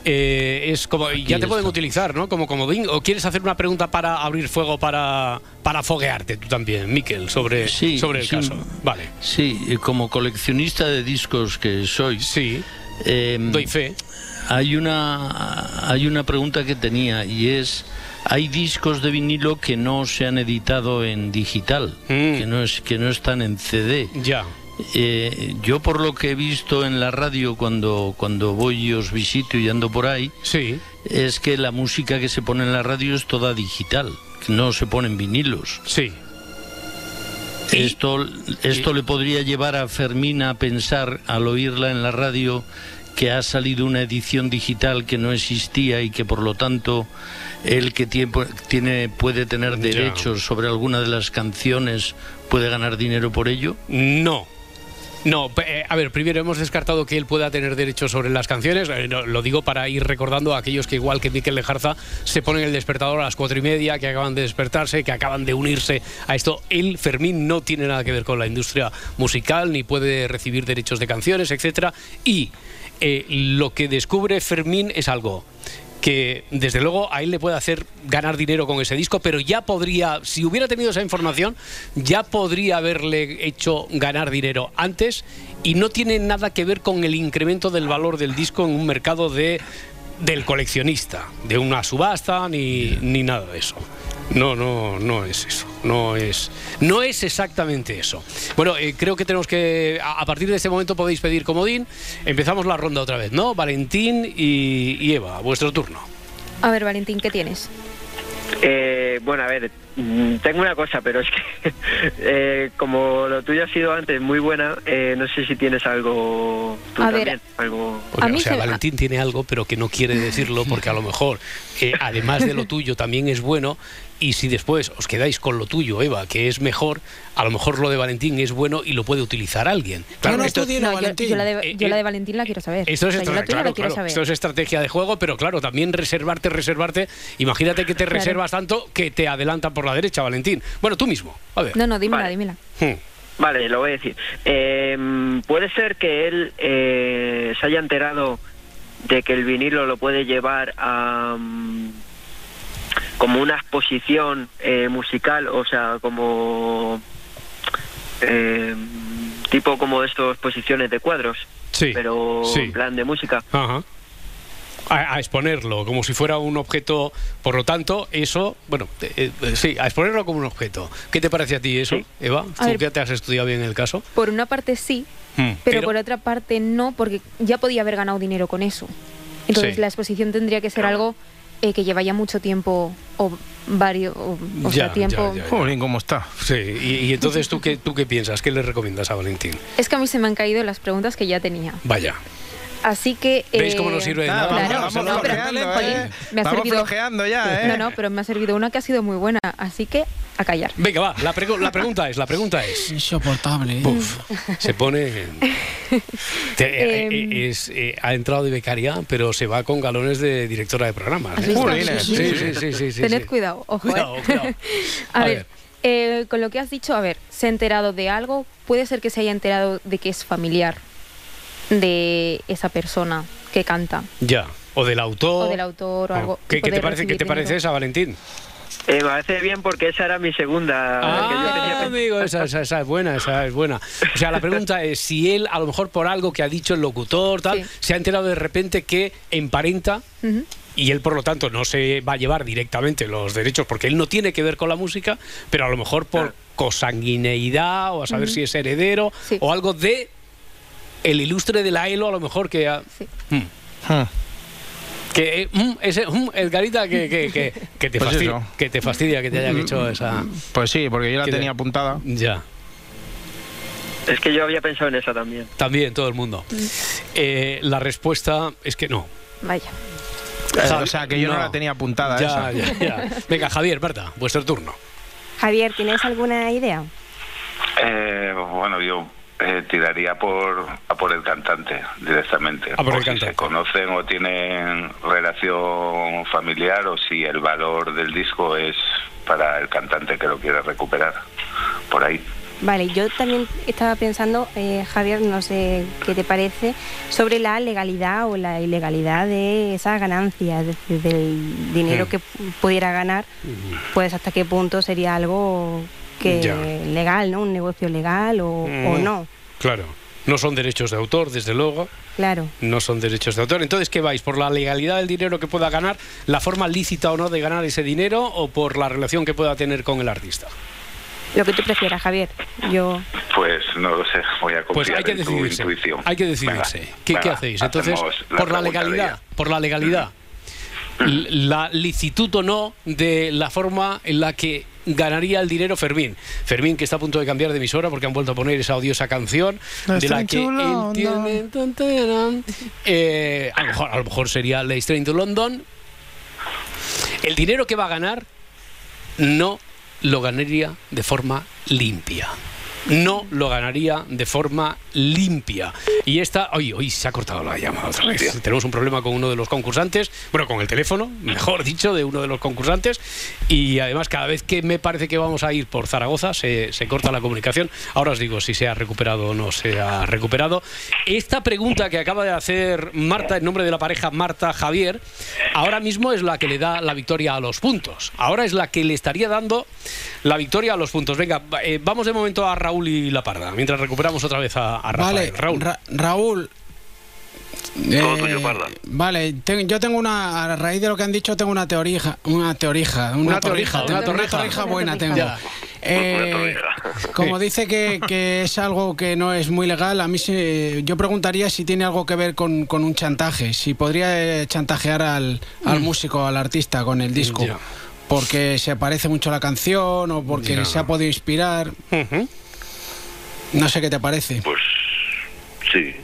Eh, es como ya te pueden utilizar, ¿no? Como comodín. ¿O quieres hacer una pregunta para abrir fuego para, para foguearte tú también, Miquel, sobre, Sí, sobre el sí. caso? Vale. Sí, como coleccionista de discos que soy. Sí. Doy fe. Hay una, hay una pregunta que tenía y es. Hay discos de vinilo que no se han editado en digital, que, no es, que no están en CD. Ya. Eh, yo por lo que he visto en la radio cuando, cuando voy y os visito y ando por ahí, sí. es que la música que se pone en la radio es toda digital, no se ponen vinilos. Sí. Esto, esto le podría llevar a Fermín a pensar al oírla en la radio que ha salido una edición digital que no existía y que por lo tanto él que tiene, tiene puede tener derechos sobre alguna de las canciones puede ganar dinero por ello. No. No, eh, a ver, primero hemos descartado que él pueda tener derechos sobre las canciones. eh, lo digo para ir recordando a aquellos que, igual que Miquel Lejarza, se ponen el despertador a las cuatro y media, que acaban de despertarse, que acaban de unirse a esto. Él, Fermín, no tiene nada que ver con la industria musical, ni puede recibir derechos de canciones, etcétera. Y eh, lo que descubre Fermín es algo que desde luego a él le puede hacer ganar dinero con ese disco, pero ya podría, si hubiera tenido esa información, ya podría haberle hecho ganar dinero antes y no tiene nada que ver con el incremento del valor del disco en un mercado de del coleccionista, de una subasta ni, ni nada de eso. No, no, no es eso. No es, no es exactamente eso. Bueno, eh, creo que tenemos que. A, a partir de este momento podéis pedir comodín. Empezamos la ronda otra vez, ¿no? Valentín y, y Eva, vuestro turno. A ver, Valentín, ¿qué tienes? Eh, bueno, a ver, tengo una cosa, pero es que eh, como lo tuyo ha sido antes muy buena, eh, no sé si tienes algo tú A ver, también, algo. Porque, o sea, Valentín tiene algo, pero que no quiere decirlo porque a lo mejor, eh, además de lo tuyo, también es bueno. Y si después os quedáis con lo tuyo, Eva, que es mejor, a lo mejor lo de Valentín es bueno y lo puede utilizar alguien. Claro, esto, No, yo, yo la de, yo la de Valentín la quiero saber. esto es, O sea, yo la estra- tuya claro, claro, saber. esto es estrategia de juego, pero claro, también reservarte, reservarte. Imagínate que te Claro. reservas tanto que te adelantan por la derecha, Valentín. Bueno, tú mismo. A ver. No, no, dímela, dímela. Hmm. Vale, lo voy a decir. Eh, puede ser que él eh, se haya enterado de que el vinilo lo puede llevar a mm, como una exposición eh, musical, o sea, como eh, tipo como estos exposiciones de cuadros, Sí. pero sí. en plan de música. Ajá. A, a exponerlo como si fuera un objeto, por lo tanto, eso, bueno, eh, eh, sí, a exponerlo como un objeto. ¿Qué te parece a ti eso, Eva? ¿Tú ver- te has estudiado bien el caso? Por una parte sí, Hmm. pero, por otra parte no, porque ya podía haber ganado dinero con eso. Entonces Sí. la exposición tendría que ser algo eh, que lleva ya mucho tiempo o varios, o, o sea, Ya, tiempo. ya, ya, ¿cómo está? Sí, y, y entonces ¿tú qué, tú qué piensas? ¿Qué le recomiendas a Valentín? Es que a mí se me han caído las preguntas que ya tenía. Vaya. Así que. ¿Veis eh, cómo no sirve de Nada? Claro, vamos no, pero, ¿eh? me ha Vamos servido. flojeando ya, ¿eh? No, no, pero me ha servido una que ha sido muy buena, así que a callar. Venga, va, la, pregu- la pregunta es, la pregunta es... Insoportable. ¿eh? Buf, se pone... te- eh, Em. eh, es, eh, ha entrado de becaria, pero se va con galones de directora de programas. ¿Has ¿eh? visto? Jolines, Sí, sí, sí, sí, sí, Tened sí. cuidado, ojo. Cuidado, eh. cuidado. a, A ver, ver. eh, con lo que has dicho, a ver, se ha enterado de algo, puede ser que se haya enterado de que es familiar de esa persona que canta, Ya, o del autor... o del autor o o- algo. ¿Qué, qué te parece, qué te parece esa, Valentín? Eh, me parece bien porque esa era mi segunda. que yo tenía Ah, amigo, esa, esa- esa es buena, esa es buena. O sea, la pregunta es si él, a lo mejor por algo que ha dicho el locutor, tal, se ha enterado de repente que emparenta Ujú. y él, por lo tanto, no se va a llevar directamente los derechos porque él no tiene que ver con la música, pero a lo mejor por cosanguineidad o a saber si es heredero o algo de el ilustre de la ELO, a lo mejor que ha... Mm. Que eh, mm, ese mm, Edgarita que, que, que, que te Pues fastidia, eso. que te fastidia que te hayan hecho esa Pues sí, porque yo la ¿Qué te- tenía apuntada. ya Es que yo había pensado en esa también. También, todo el mundo. Eh, la respuesta es que no. Vaya. Eh, o sea, que yo no, la tenía apuntada Ya, esa. ya, ya. Venga, Javier, Berta, vuestro turno. Javier, ¿tienes alguna idea? Eh, bueno, yo eh, tiraría por, a por el cantante directamente. A por el si se conocen o tienen relación familiar o si el valor del disco es para el cantante que lo quiere recuperar. Por ahí. Vale, yo también estaba pensando, eh, Javier, no sé qué te parece, sobre la legalidad o la ilegalidad de esa ganancia, es decir, del dinero que pudiera ganar, pues hasta qué punto sería algo que Ya. legal, ¿no? Un negocio legal o, o Mm. no, Claro. No son derechos de autor, desde luego. claro. No son derechos de autor. Entonces, ¿qué vais? ¿Por la legalidad del dinero que pueda ganar? ¿La forma lícita o no de ganar ese dinero? ¿O por la relación que pueda tener con el artista? Lo que tú prefieras, Javier. Yo, Pues no lo sé, voy a Pues confiar hay que en tu decidirse. intuición. Hay que decidirse. Venga, ¿Qué, hacéis? Entonces, por la pregunta de legalidad, ella. por la legalidad, la licitud o no de la forma en la que ganaría el dinero Fermín. Fermín que está a punto de cambiar de emisora porque han vuelto a poner esa odiosa canción de la que él tiene tan, tan, eh, a, lo mejor, a lo mejor sería Lay Train to London. El dinero que va a ganar no lo ganaría de forma limpia. No lo ganaría de forma limpia. Y esta, hoy, hoy se ha cortado la llamada otra vez. Tenemos un problema con uno de los concursantes, bueno, con el teléfono, mejor dicho, de uno de los concursantes. Y además, cada vez que me parece que vamos a ir por Zaragoza, se, se corta la comunicación. Ahora os digo si se ha recuperado o no se ha recuperado. Esta pregunta que acaba de hacer Marta, en nombre de la pareja Marta Javier, ahora mismo es la que le da la victoria a los puntos. Ahora es la que le estaría dando la victoria a los puntos. Venga, eh, vamos de momento a Raúl y La Parda, mientras recuperamos otra vez a, a Rafael. Vale, Raúl. Ra- Raúl. eh, Vale, yo tengo una, a raíz de lo que han dicho, tengo una teorija, una teorija, una, Una torrija, tengo- una torrija. buena tengo. Ya. Eh, como dice que, que es algo que no es muy legal, a mí se- yo preguntaría si tiene algo que ver con, con un chantaje, si podría eh, chantajear al, al Mm. músico, al artista con el disco. Porque se parece mucho a la canción o porque se ha podido inspirar. No sé qué te parece. Pues sí.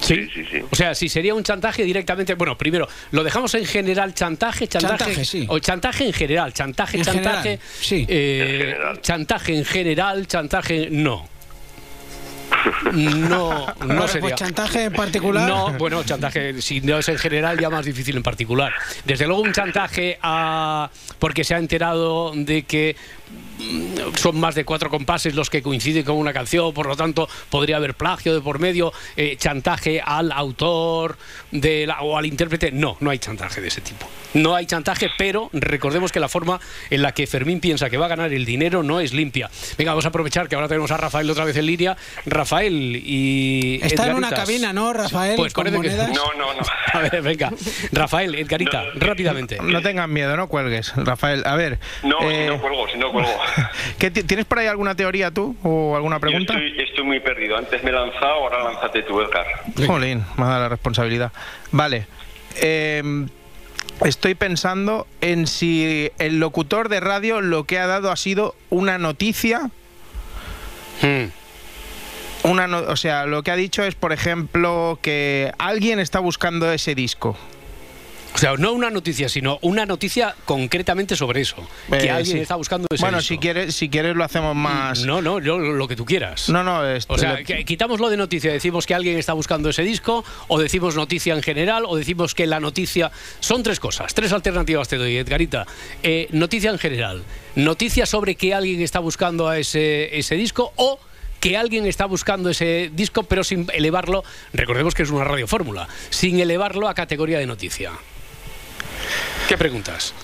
Sí, sí, sí. O sea, si sería un chantaje directamente. Bueno, primero, lo dejamos en general chantaje, chantaje. Chantaje, sí. O chantaje en general, chantaje, En chantaje. general, sí. eh, Chantaje en general, chantaje. No. No, no Bueno, sería. pues chantaje en particular. No, bueno, chantaje, si no es en general, ya más difícil en particular. Desde luego, un chantaje a. porque se ha enterado de que son más de cuatro compases los que coinciden con una canción, por lo tanto, podría haber plagio de por medio, eh, chantaje al autor de la- o al intérprete. No, no hay chantaje de ese tipo. No hay chantaje, pero recordemos que la forma en la que Fermín piensa que va a ganar el dinero no es limpia. Venga, vamos a aprovechar que ahora tenemos a Rafael otra vez en línea. Rafael y. Está en una cabina, ¿no, Rafael? Pues con parece que-. No, no, no. A ver, venga. Rafael, Edgarita, rápidamente. No tengan miedo, no cuelgues, Rafael. A ver, No, eh, si no cuelgo, si no cuelgo. ¿qué ti- ¿tienes por ahí alguna teoría tú o alguna Yo pregunta? estoy, estoy muy perdido. Antes me he lanzado, ahora lánzate tú, Edgar. Jolín, me ha dado la responsabilidad. Vale. eh, estoy pensando en si el locutor de radio lo que ha dado ha sido una noticia. Hmm. Una no- o sea, lo que ha dicho es, por ejemplo, que alguien está buscando ese disco. O sea, no una noticia, sino una noticia concretamente sobre eso. que Eh, alguien sí. está buscando ese Bueno, si quieres, si quieres lo hacemos más. No, no, yo lo que tú quieras. No, no, este, O sea, que- quitamos lo de noticia, decimos que alguien está buscando ese disco, o decimos noticia en general, o decimos que la noticia. Son tres cosas, tres alternativas te doy, Edgarita. Eh, noticia en general, noticia sobre que alguien está buscando a ese, ese disco, o que alguien está buscando ese disco, pero sin elevarlo, recordemos que es una radio fórmula, sin elevarlo a categoría de noticia. ¿Qué preguntas?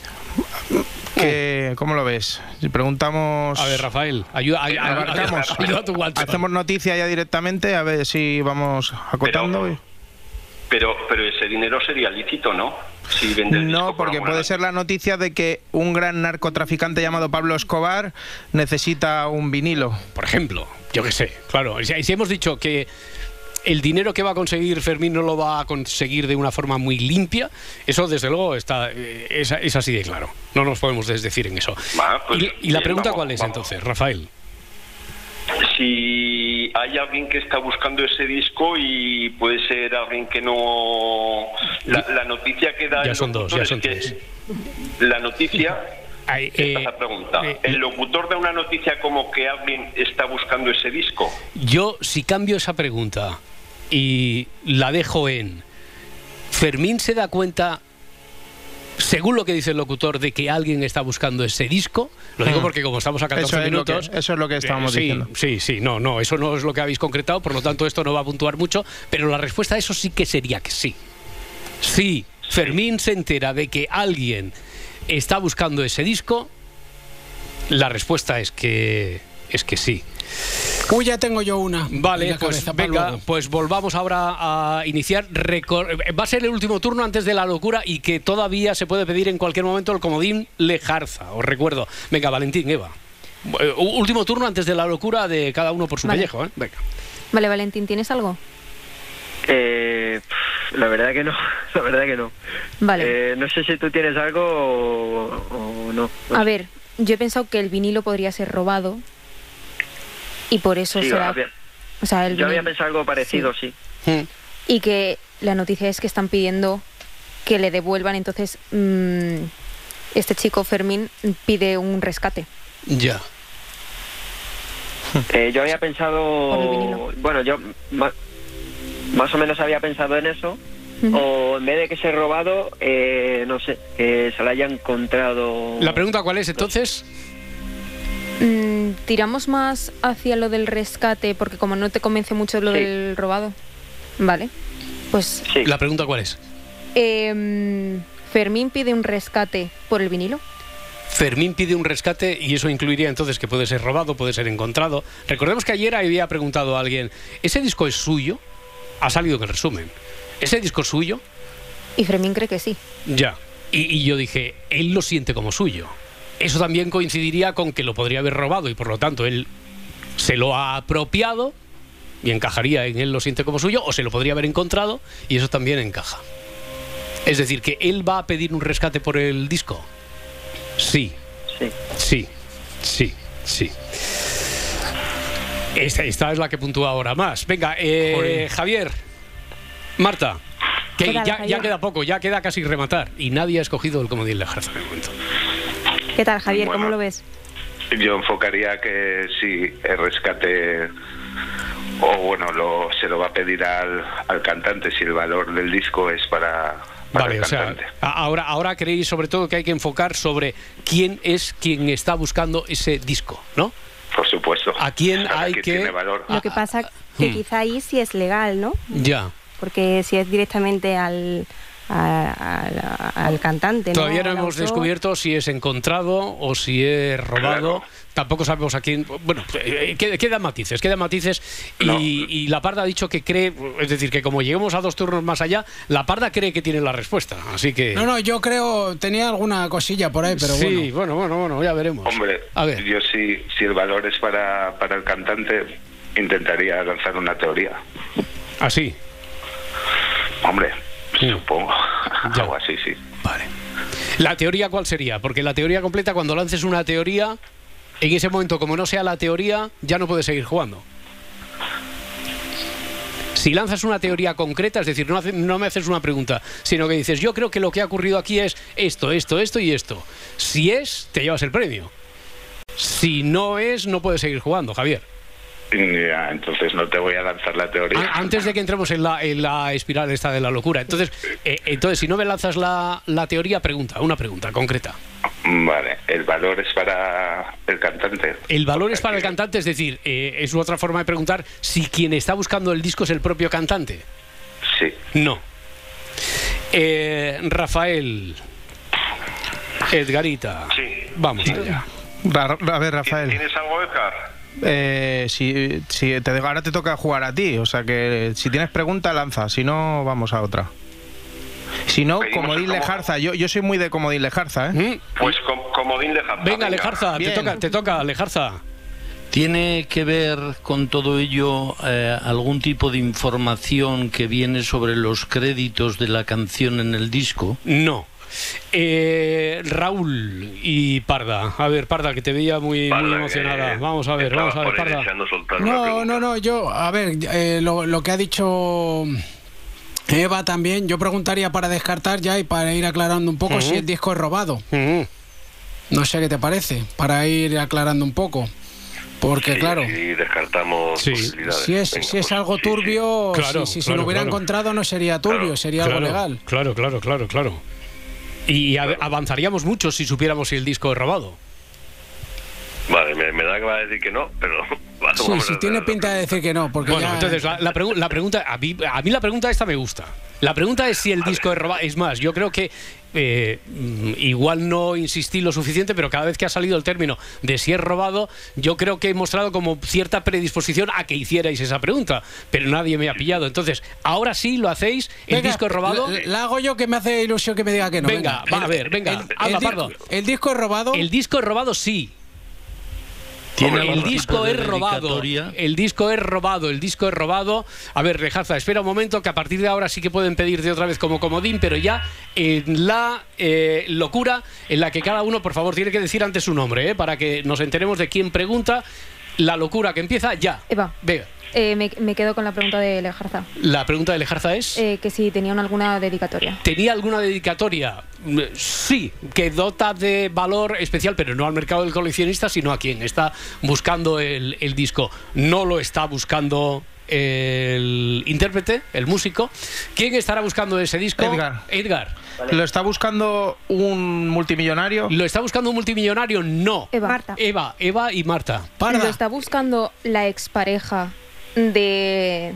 que- ¿Cómo lo ves? Si preguntamos. A ver, Rafael, ayuda, ay- ay- Abarcamos. ayuda a tu WhatsApp. Hacemos noticia ya directamente, a ver si vamos acotando. Pero, pero ese dinero sería lícito, ¿no? Si vende el disco No, por porque puede ser la noticia de que un gran narcotraficante llamado Pablo Escobar necesita un vinilo. Por ejemplo, yo qué sé, claro. Si, si hemos dicho que el dinero que va a conseguir Fermín no lo va a conseguir de una forma muy limpia, eso desde luego está, eh, es, es así de claro. No nos podemos desdecir en eso. Pues, y, y la pregunta vamos, cuál es vamos. entonces, Rafael? Si hay alguien que está buscando ese disco y puede ser alguien que no... La, la noticia que da Ya son dos, ya son tres. La noticia... eh, esta es la pregunta. ¿El locutor da una noticia como que alguien está buscando ese disco? Yo, si cambio esa pregunta y la dejo en. Fermín se da cuenta, según lo que dice el locutor, de que alguien está buscando ese disco. Lo digo Mm. porque, como estamos a 14 Eso es lo que- minutos. eso es lo que estábamos sí, diciendo. Sí, sí, no, no, eso no es lo que habéis concretado, por lo tanto, esto no va a puntuar mucho. Pero la respuesta a eso sí que sería que sí. Si Fermín se entera de que alguien está buscando ese disco, la respuesta es que, es que sí. Uy, ya tengo yo una. Vale, pues cabeza venga, pues volvamos ahora a iniciar. Recor- Va a ser el último turno antes de la locura y que todavía se puede pedir en cualquier momento el comodín Lejarza, os recuerdo. Venga, Valentín, Eva. Eh, Último turno antes de la locura de cada uno por su Vale. pellejo, ¿eh? Venga. Vale, Valentín, ¿tienes algo? Eh, la verdad que no, la verdad que no. Vale. Eh, no sé si tú tienes algo o, o no. A ver, yo he pensado que el vinilo podría ser robado y por eso Sí, se había- O sea, el yo había pensado algo parecido, sí. Y que la noticia es que están pidiendo que le devuelvan, entonces mm, este chico Fermín pide un rescate. Ya. Eh, yo había pensado, bueno, yo ma- más o menos había pensado en eso. O en vez de que sea robado, eh, no sé, que se lo haya encontrado. La pregunta cuál es entonces? Mm, tiramos más hacia lo del rescate, porque como no te convence mucho lo Sí. del robado. Vale. Pues La pregunta cuál es? em, Fermín pide un rescate por el vinilo. Fermín pide un rescate y eso incluiría entonces que puede ser robado, puede ser encontrado. Recordemos que ayer había preguntado a alguien, ¿ese disco es suyo? Ha salido en el resumen. ¿Ese disco es suyo? Y Fermín cree que sí. Ya. Y, y yo dije, él lo siente como suyo. Eso también coincidiría con que lo podría haber robado y por lo tanto él se lo ha apropiado y encajaría en él lo siente como suyo o se lo podría haber encontrado y eso también encaja. Es decir, que él va a pedir un rescate por el disco. Sí. Sí. Sí, sí, sí. Esta, esta es la que puntúa ahora más. Venga, eh. Javier, Marta, que ¿Qué tal, ya, ya queda poco, ya queda casi rematar. Y nadie ha escogido el comodín de Jarza de momento. ¿Qué tal, Javier? Bueno. ¿Cómo lo ves? Yo enfocaría que si el rescate o bueno, lo, se lo va a pedir al, al cantante si el valor del disco es para, para Vale, el o sea, ahora, ahora creéis sobre todo que hay que enfocar sobre quién es quien está buscando ese disco, ¿no? Por supuesto. ¿A quién hay que que- tiene valor. Lo que pasa que hmm. quizá ahí sí es legal, ¿no? Ya. Porque si es directamente al, a- a- al cantante, ¿no? Todavía no hemos autor. descubierto si es encontrado o si es robado. Tampoco sabemos a quién. Bueno, eh, qued- quedan matices, quedan matices. Y, y la Parda ha dicho que cree, es decir, que como lleguemos a dos turnos más allá, la Parda cree que tiene la respuesta. Así que. No, no, yo creo, tenía alguna cosilla por ahí, pero sí, bueno. bueno, bueno, bueno, ya veremos. Hombre, yo sí, si el valor es para, para el cantante, intentaría lanzar una teoría. Así. Hombre, supongo. Algo así, sí. ¿La teoría cuál sería? Porque la teoría completa, cuando lances una teoría, en ese momento, como no sea la teoría, ya no puedes seguir jugando. Si lanzas una teoría concreta, es decir, no, hace- no me haces una pregunta, sino que dices, yo creo que lo que ha ocurrido aquí es esto, esto, esto y esto. Si es, te llevas el premio. Si no es, no puedes seguir jugando, Javier. Ya, entonces no te voy a lanzar la teoría. A- Antes de que entremos en la, en la espiral esta de la locura. Entonces, eh, entonces si no me lanzas la, la teoría, pregunta, una pregunta concreta. Vale, el valor es para el cantante. El valor es para el cantante, es decir, eh, es otra forma de preguntar si quien está buscando el disco es el propio cantante. Sí. No. Eh, Rafael. Edgarita. Vamos allá. A ver, Rafael. ¿Tienes algo, Edgar? Eh, si, si te, ahora te toca jugar a ti, o sea que si tienes pregunta, lanza, si no, vamos a otra. Si no, Pedimos comodín Lejarza, yo, yo soy muy de comodín Lejarza, ¿eh? Pues com- comodín de Jarza. Venga, Lejarza, te toca, te toca, Lejarza. ¿Tiene que ver con todo ello eh, algún tipo de información que viene sobre los créditos de la canción en el disco? No. Eh, Raúl y Parda. A ver, Parda, que te veía muy, muy emocionada. eh, Vamos a ver, vamos a ver, Parda. No, no, no, yo, a ver, eh, lo, lo que ha dicho Eva también, yo preguntaría para descartar ya y para ir aclarando un poco si el disco es robado. No sé qué te parece, para ir aclarando un poco. Porque, claro, Y descartamos posibilidades. si es, si es algo turbio, Claro, si, si se lo hubiera claro. encontrado no sería turbio, sería algo legal. Claro, claro, claro, claro. Y a- avanzaríamos mucho si supiéramos si el disco es robado. Vale, me, me da que va a decir que no, pero Sí, a sí, tiene pinta de decir que no, porque Bueno, ya- entonces la, la pregu- la pregunta, a mí, a mí la pregunta esta me gusta. La pregunta es si el disco es robado. Es más, yo creo que eh, igual no insistí lo suficiente, pero cada vez que ha salido el término de si es robado, yo creo que he mostrado como cierta predisposición a que hicierais esa pregunta, pero nadie me ha pillado. Entonces, ahora sí lo hacéis. El Venga, disco es robado. La, la hago yo que me hace ilusión que me diga que no. Venga, va a ver, venga, di- Pardo. ¿El disco es robado? El disco es robado, sí. ¿Tiene el disco es robado. El disco es robado, el disco es robado. A ver, Rejaza, espera un momento que a partir de ahora sí que pueden pedirte otra vez como comodín, pero ya en la eh, locura en la que cada uno, por favor, tiene que decir antes su nombre, ¿eh? para que nos enteremos de quién pregunta. La locura que empieza ya. Eva, Venga, eh, me, me quedo con la pregunta de Lejarza. la pregunta de Lejarza es... Eh, que si tenían alguna dedicatoria. ¿Tenía alguna dedicatoria? Mm, Sí, que dota de valor especial, pero no al mercado del coleccionista, sino a quien está buscando el, el disco. No lo está buscando el intérprete, el músico. ¿Quién estará buscando ese disco? Edgar. Edgar. ¿Lo está buscando un multimillonario? ¿Lo está buscando un multimillonario? No. Eva. Eva, Eva y Marta. ¿Lo está buscando la expareja de,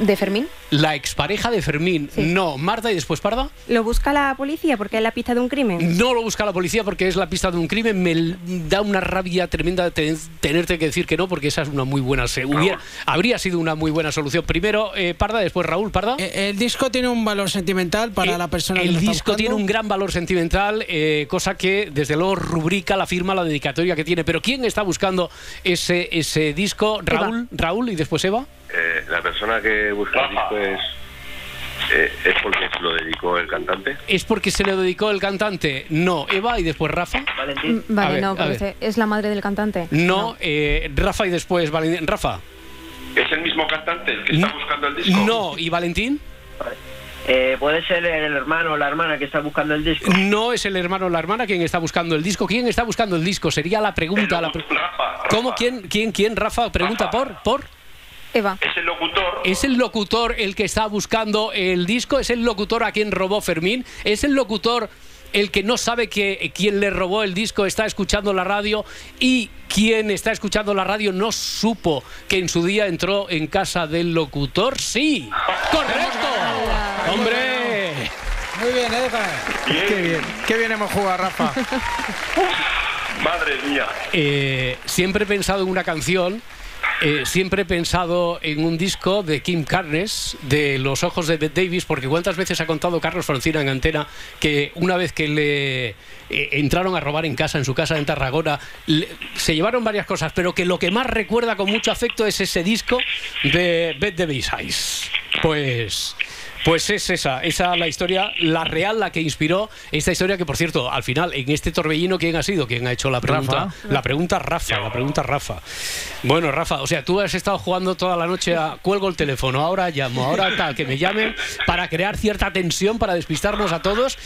de Fermín? La expareja de Fermín. No. Marta y después Parda. ¿Lo busca la policía porque es la pista de un crimen? No lo busca la policía porque es la pista de un crimen. Me da una rabia tremenda te- tenerte que decir que no, porque esa es una muy buena. se- hubiera- habría sido una muy buena solución. Primero eh, Parda, después Raúl Parda. El disco tiene un valor sentimental para la persona que El disco tiene un gran valor sentimental, eh, cosa que desde luego rubrica la firma, la dedicatoria que tiene. Pero ¿quién está buscando ese, ese disco? Raúl, Raúl y después Eva. Eh, la persona que busca el disco es. Eh, ¿Es porque se lo dedicó el cantante? ¿Es porque se le dedicó el cantante? No. Eva y después Rafa. Mm, A Vale, ver, no, porque es la madre del cantante. No, eh, Rafa y después Valentín. Rafa. ¿Es el mismo cantante el que está buscando el disco? No, ¿y Valentín? Eh, ¿Puede ser el hermano o la hermana que está buscando el disco? No es el hermano o la hermana quien está buscando el disco. ¿Quién está buscando el disco? Sería la pregunta. la pre- ¿Cómo? ¿Quién? ¿Quién? ¿Quién? Rafa pregunta por por. Eva. Es el locutor. ¿Es el locutor el que está buscando el disco? ¿Es el locutor a quien robó Fermín? ¿Es el locutor el que no sabe que quien le robó el disco está escuchando la radio y quien está escuchando la radio no supo que en su día entró en casa del locutor? Sí. ¡Correcto! ¡Hombre! Muy bien, Eva. Qué bien, qué bien hemos jugado, Rafa. Madre mía. Eh, siempre he pensado en una canción. Eh, siempre he pensado en un disco de Kim Carnes, de Los Ojos de Bette Davis, porque cuántas veces ha contado Carlos Francina en antena que una vez que le eh, entraron a robar en casa, en su casa en Tarragona, se llevaron varias cosas, pero que lo que más recuerda con mucho afecto es ese disco de Bette Davis Eyes. Pues. Pues es esa, esa la historia, la real, la que inspiró esta historia que, por cierto, al final, en este torbellino, ¿quién ha sido? ¿Quién ha hecho la pregunta? Rafa. La pregunta Rafa, la pregunta Rafa. Bueno, Rafa, o sea, tú has estado jugando toda la noche a cuelgo el teléfono, ahora llamo, ahora tal, que me llamen para crear cierta tensión, para despistarnos a todos.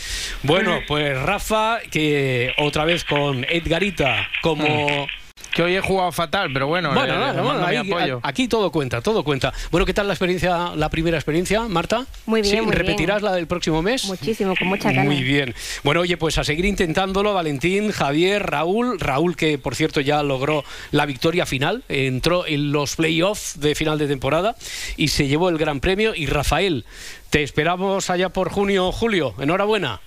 Bueno, pues Rafa, que otra vez con Edgarita como... Que hoy he jugado fatal, pero bueno, Bueno, le- le ahí- apoyo. aquí todo cuenta, todo cuenta. Bueno, ¿qué tal la experiencia, la primera experiencia, Marta? Muy bien, ¿Sí? muy bien. ¿Repetirás la del próximo mes? Muchísimo, con mucha ganas. Muy bien. Bueno, oye, pues a seguir intentándolo, Valentín, Javier, Raúl. Raúl, que por cierto ya logró la victoria final, entró en los playoffs de final de temporada y se llevó el gran premio. Y Rafael, te esperamos allá por junio o julio. Enhorabuena.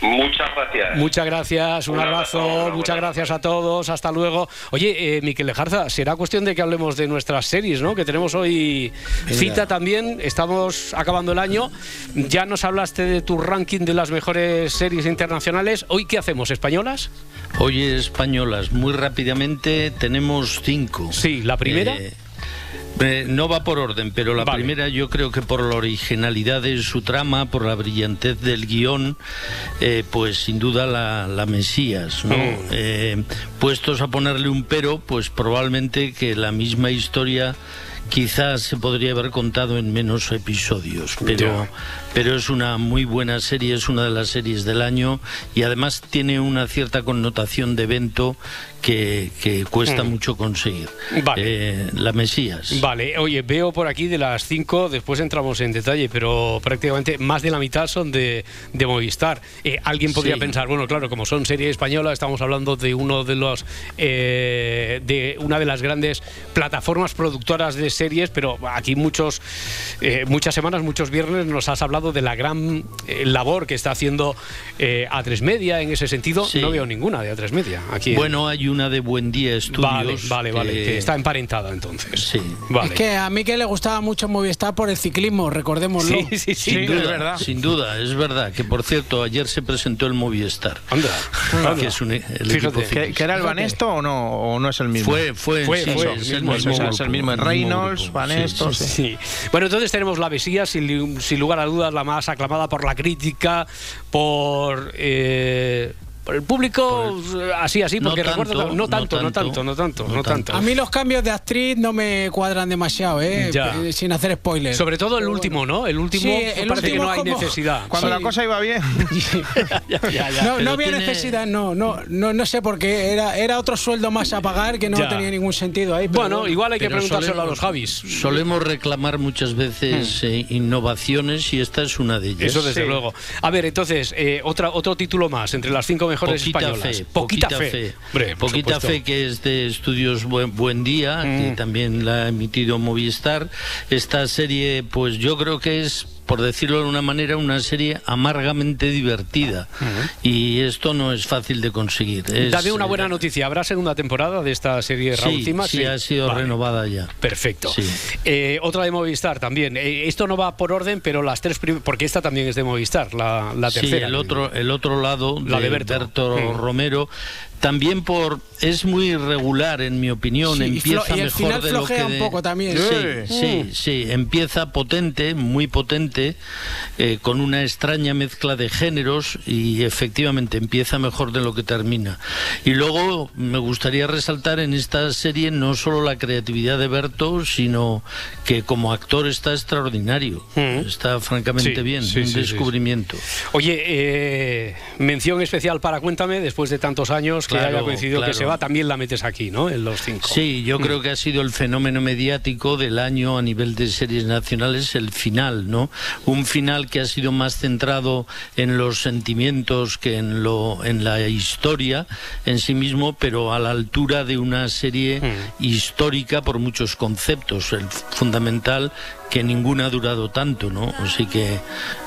Muchas gracias. Muchas gracias, un, Un abrazo, abrazo, muchas gracias a todos, hasta luego. Oye, eh, Miquel Lejarza, será cuestión de que hablemos de nuestras series, ¿no? Que tenemos hoy cita también, estamos acabando el año. Ya nos hablaste de tu ranking de las mejores series internacionales. ¿Hoy qué hacemos, españolas? Oye, españolas, muy rápidamente tenemos cinco. Sí, la primera. Eh, eh, no va por orden, pero la Vale. primera yo creo que por la originalidad de su trama, por la brillantez del guion, eh, pues sin duda la, la Mesías, ¿no? Mm. Eh, puestos a ponerle un pero, pues probablemente que la misma historia quizás se podría haber contado en menos episodios, pero, Ya. Pero es una muy buena serie, es una de las series del año y además tiene una cierta connotación de evento que, que cuesta Mm. mucho conseguir. Vale. Eh, la Mesías. Vale, oye, veo por aquí de las cinco, después entramos en detalle, pero prácticamente más de la mitad son de, de Movistar. Eh, Alguien podría Sí. pensar, bueno, claro, como son serie española, estamos hablando de uno de los eh, de una de las grandes plataformas productoras de series, pero aquí muchos eh, muchas semanas, muchos viernes nos has hablado de la gran eh, labor que está haciendo eh, A3 Media en ese sentido. Sí. No veo ninguna de A3 Media aquí. en- Bueno, hay una de Buen Día Estudios. vale, vale, vale, que- que está emparentada entonces. Sí. Vale. Es que a mí que le gustaba mucho Movistar por el ciclismo, recordémoslo. Sí, sí, sí, Sin duda, sin duda, es verdad. Que por cierto, ayer se presentó el Movistar. Anda, que es un, el Fíjate, ¿que, que era el Banesto o no, o no es el mismo? Fue, fue, Fue, sí, fue, es el mismo, es el mismo Reynolds, grupo, Banesto, sí, sí. Sí. Bueno, entonces tenemos la Mesías, sin, sin lugar a dudas, la más aclamada por la crítica, por. eh, por el público, así, así, No porque recuerdo tanto, que- no no tanto, no tanto, tanto, no tanto, no no tanto. A mí los cambios de actriz no me cuadran demasiado, ¿eh? Ya. Eh, sin hacer spoilers. Sobre todo el último, ¿no? El último Sí, el parece último que no hay como- necesidad. Cuando Sí. la cosa iba bien. Ya, ya, ya. No, Pero no había tiene- necesidad, no, no, no, no sé por qué. Era, era otro sueldo más a pagar que no Ya. tenía ningún sentido ahí. pero Bueno, igual hay que Pero preguntárselo a solemos- los Javis. Solemos reclamar muchas veces eh, innovaciones y esta es una de ellas. Eso desde Sí. luego. A ver, entonces, eh, otra, otro título más entre las cinco mejores Poquita españolas. fe, Poquita, poquita fe. fe. Hombre, por Poquita supuesto. Fe, que es de Estudios Buen, Buen Día, que Mm. también la ha emitido Movistar. Esta serie, pues yo creo que es, por decirlo de una manera, una serie amargamente divertida. Y esto no es fácil de conseguir. Es, Dame una eh, buena noticia. ¿Habrá segunda temporada de esta serie de Raúl Sí, sí, ha sido Vale. renovada ya. Perfecto. Sí. Eh, otra de Movistar también. Eh, esto no va por orden, pero las tres prim- porque esta también es de Movistar, la, la Sí, tercera. el otro, el otro lado La de de Berto. Berto, Mm. Romero. También por es muy irregular en mi opinión Sí, y empieza flo- y el mejor final de lo que un de- poco también. sí Eh. sí Mm. sí empieza potente muy potente eh, con una extraña mezcla de géneros y efectivamente empieza mejor de lo que termina y luego me gustaría resaltar en esta serie no solo la creatividad de Berto sino que como actor está extraordinario está francamente Sí, bien sí, un sí, sí, sí. descubrimiento Oye, eh, mención especial para Cuéntame, después de tantos años que Claro, haya coincidido que se va, también la metes aquí, ¿no? En los cinco. Sí, yo Mm. creo que ha sido el fenómeno mediático del año a nivel de series nacionales, el final, ¿no? Un final que ha sido más centrado en los sentimientos que en lo en la historia en sí mismo, pero a la altura de una serie Mm. histórica por muchos conceptos. El fundamental que ninguna ha durado tanto, ¿no? Así que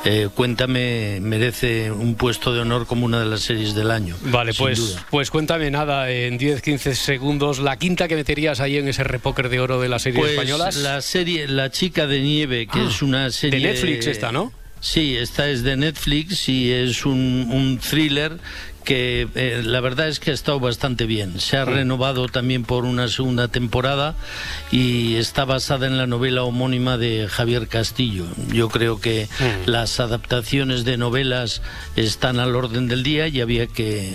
eh, Cuéntame merece un puesto de honor como una de las series del año. Vale, pues, duda. pues cuéntame nada, en 10-15 segundos, la quinta que meterías ahí en ese repóker de oro de las series Pues españolas. la serie La chica de nieve, que Ah, es una serie de Netflix esta, ¿no? Sí, esta es de Netflix y es un, un thriller que eh, la verdad es que ha estado bastante bien. Se ha renovado también por una segunda temporada y está basada en la novela homónima de Javier Castillo. Yo creo que las adaptaciones de novelas están al orden del día y había que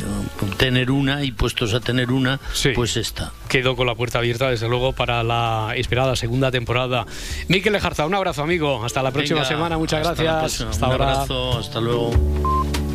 tener una y puestos a tener una, pues esta. Quedó con la puerta abierta, desde luego, para la esperada segunda temporada. Miquel Lejarza, un abrazo, amigo. Hasta la próxima Venga, semana. Muchas hasta gracias. Hasta Un ahora. abrazo, hasta luego.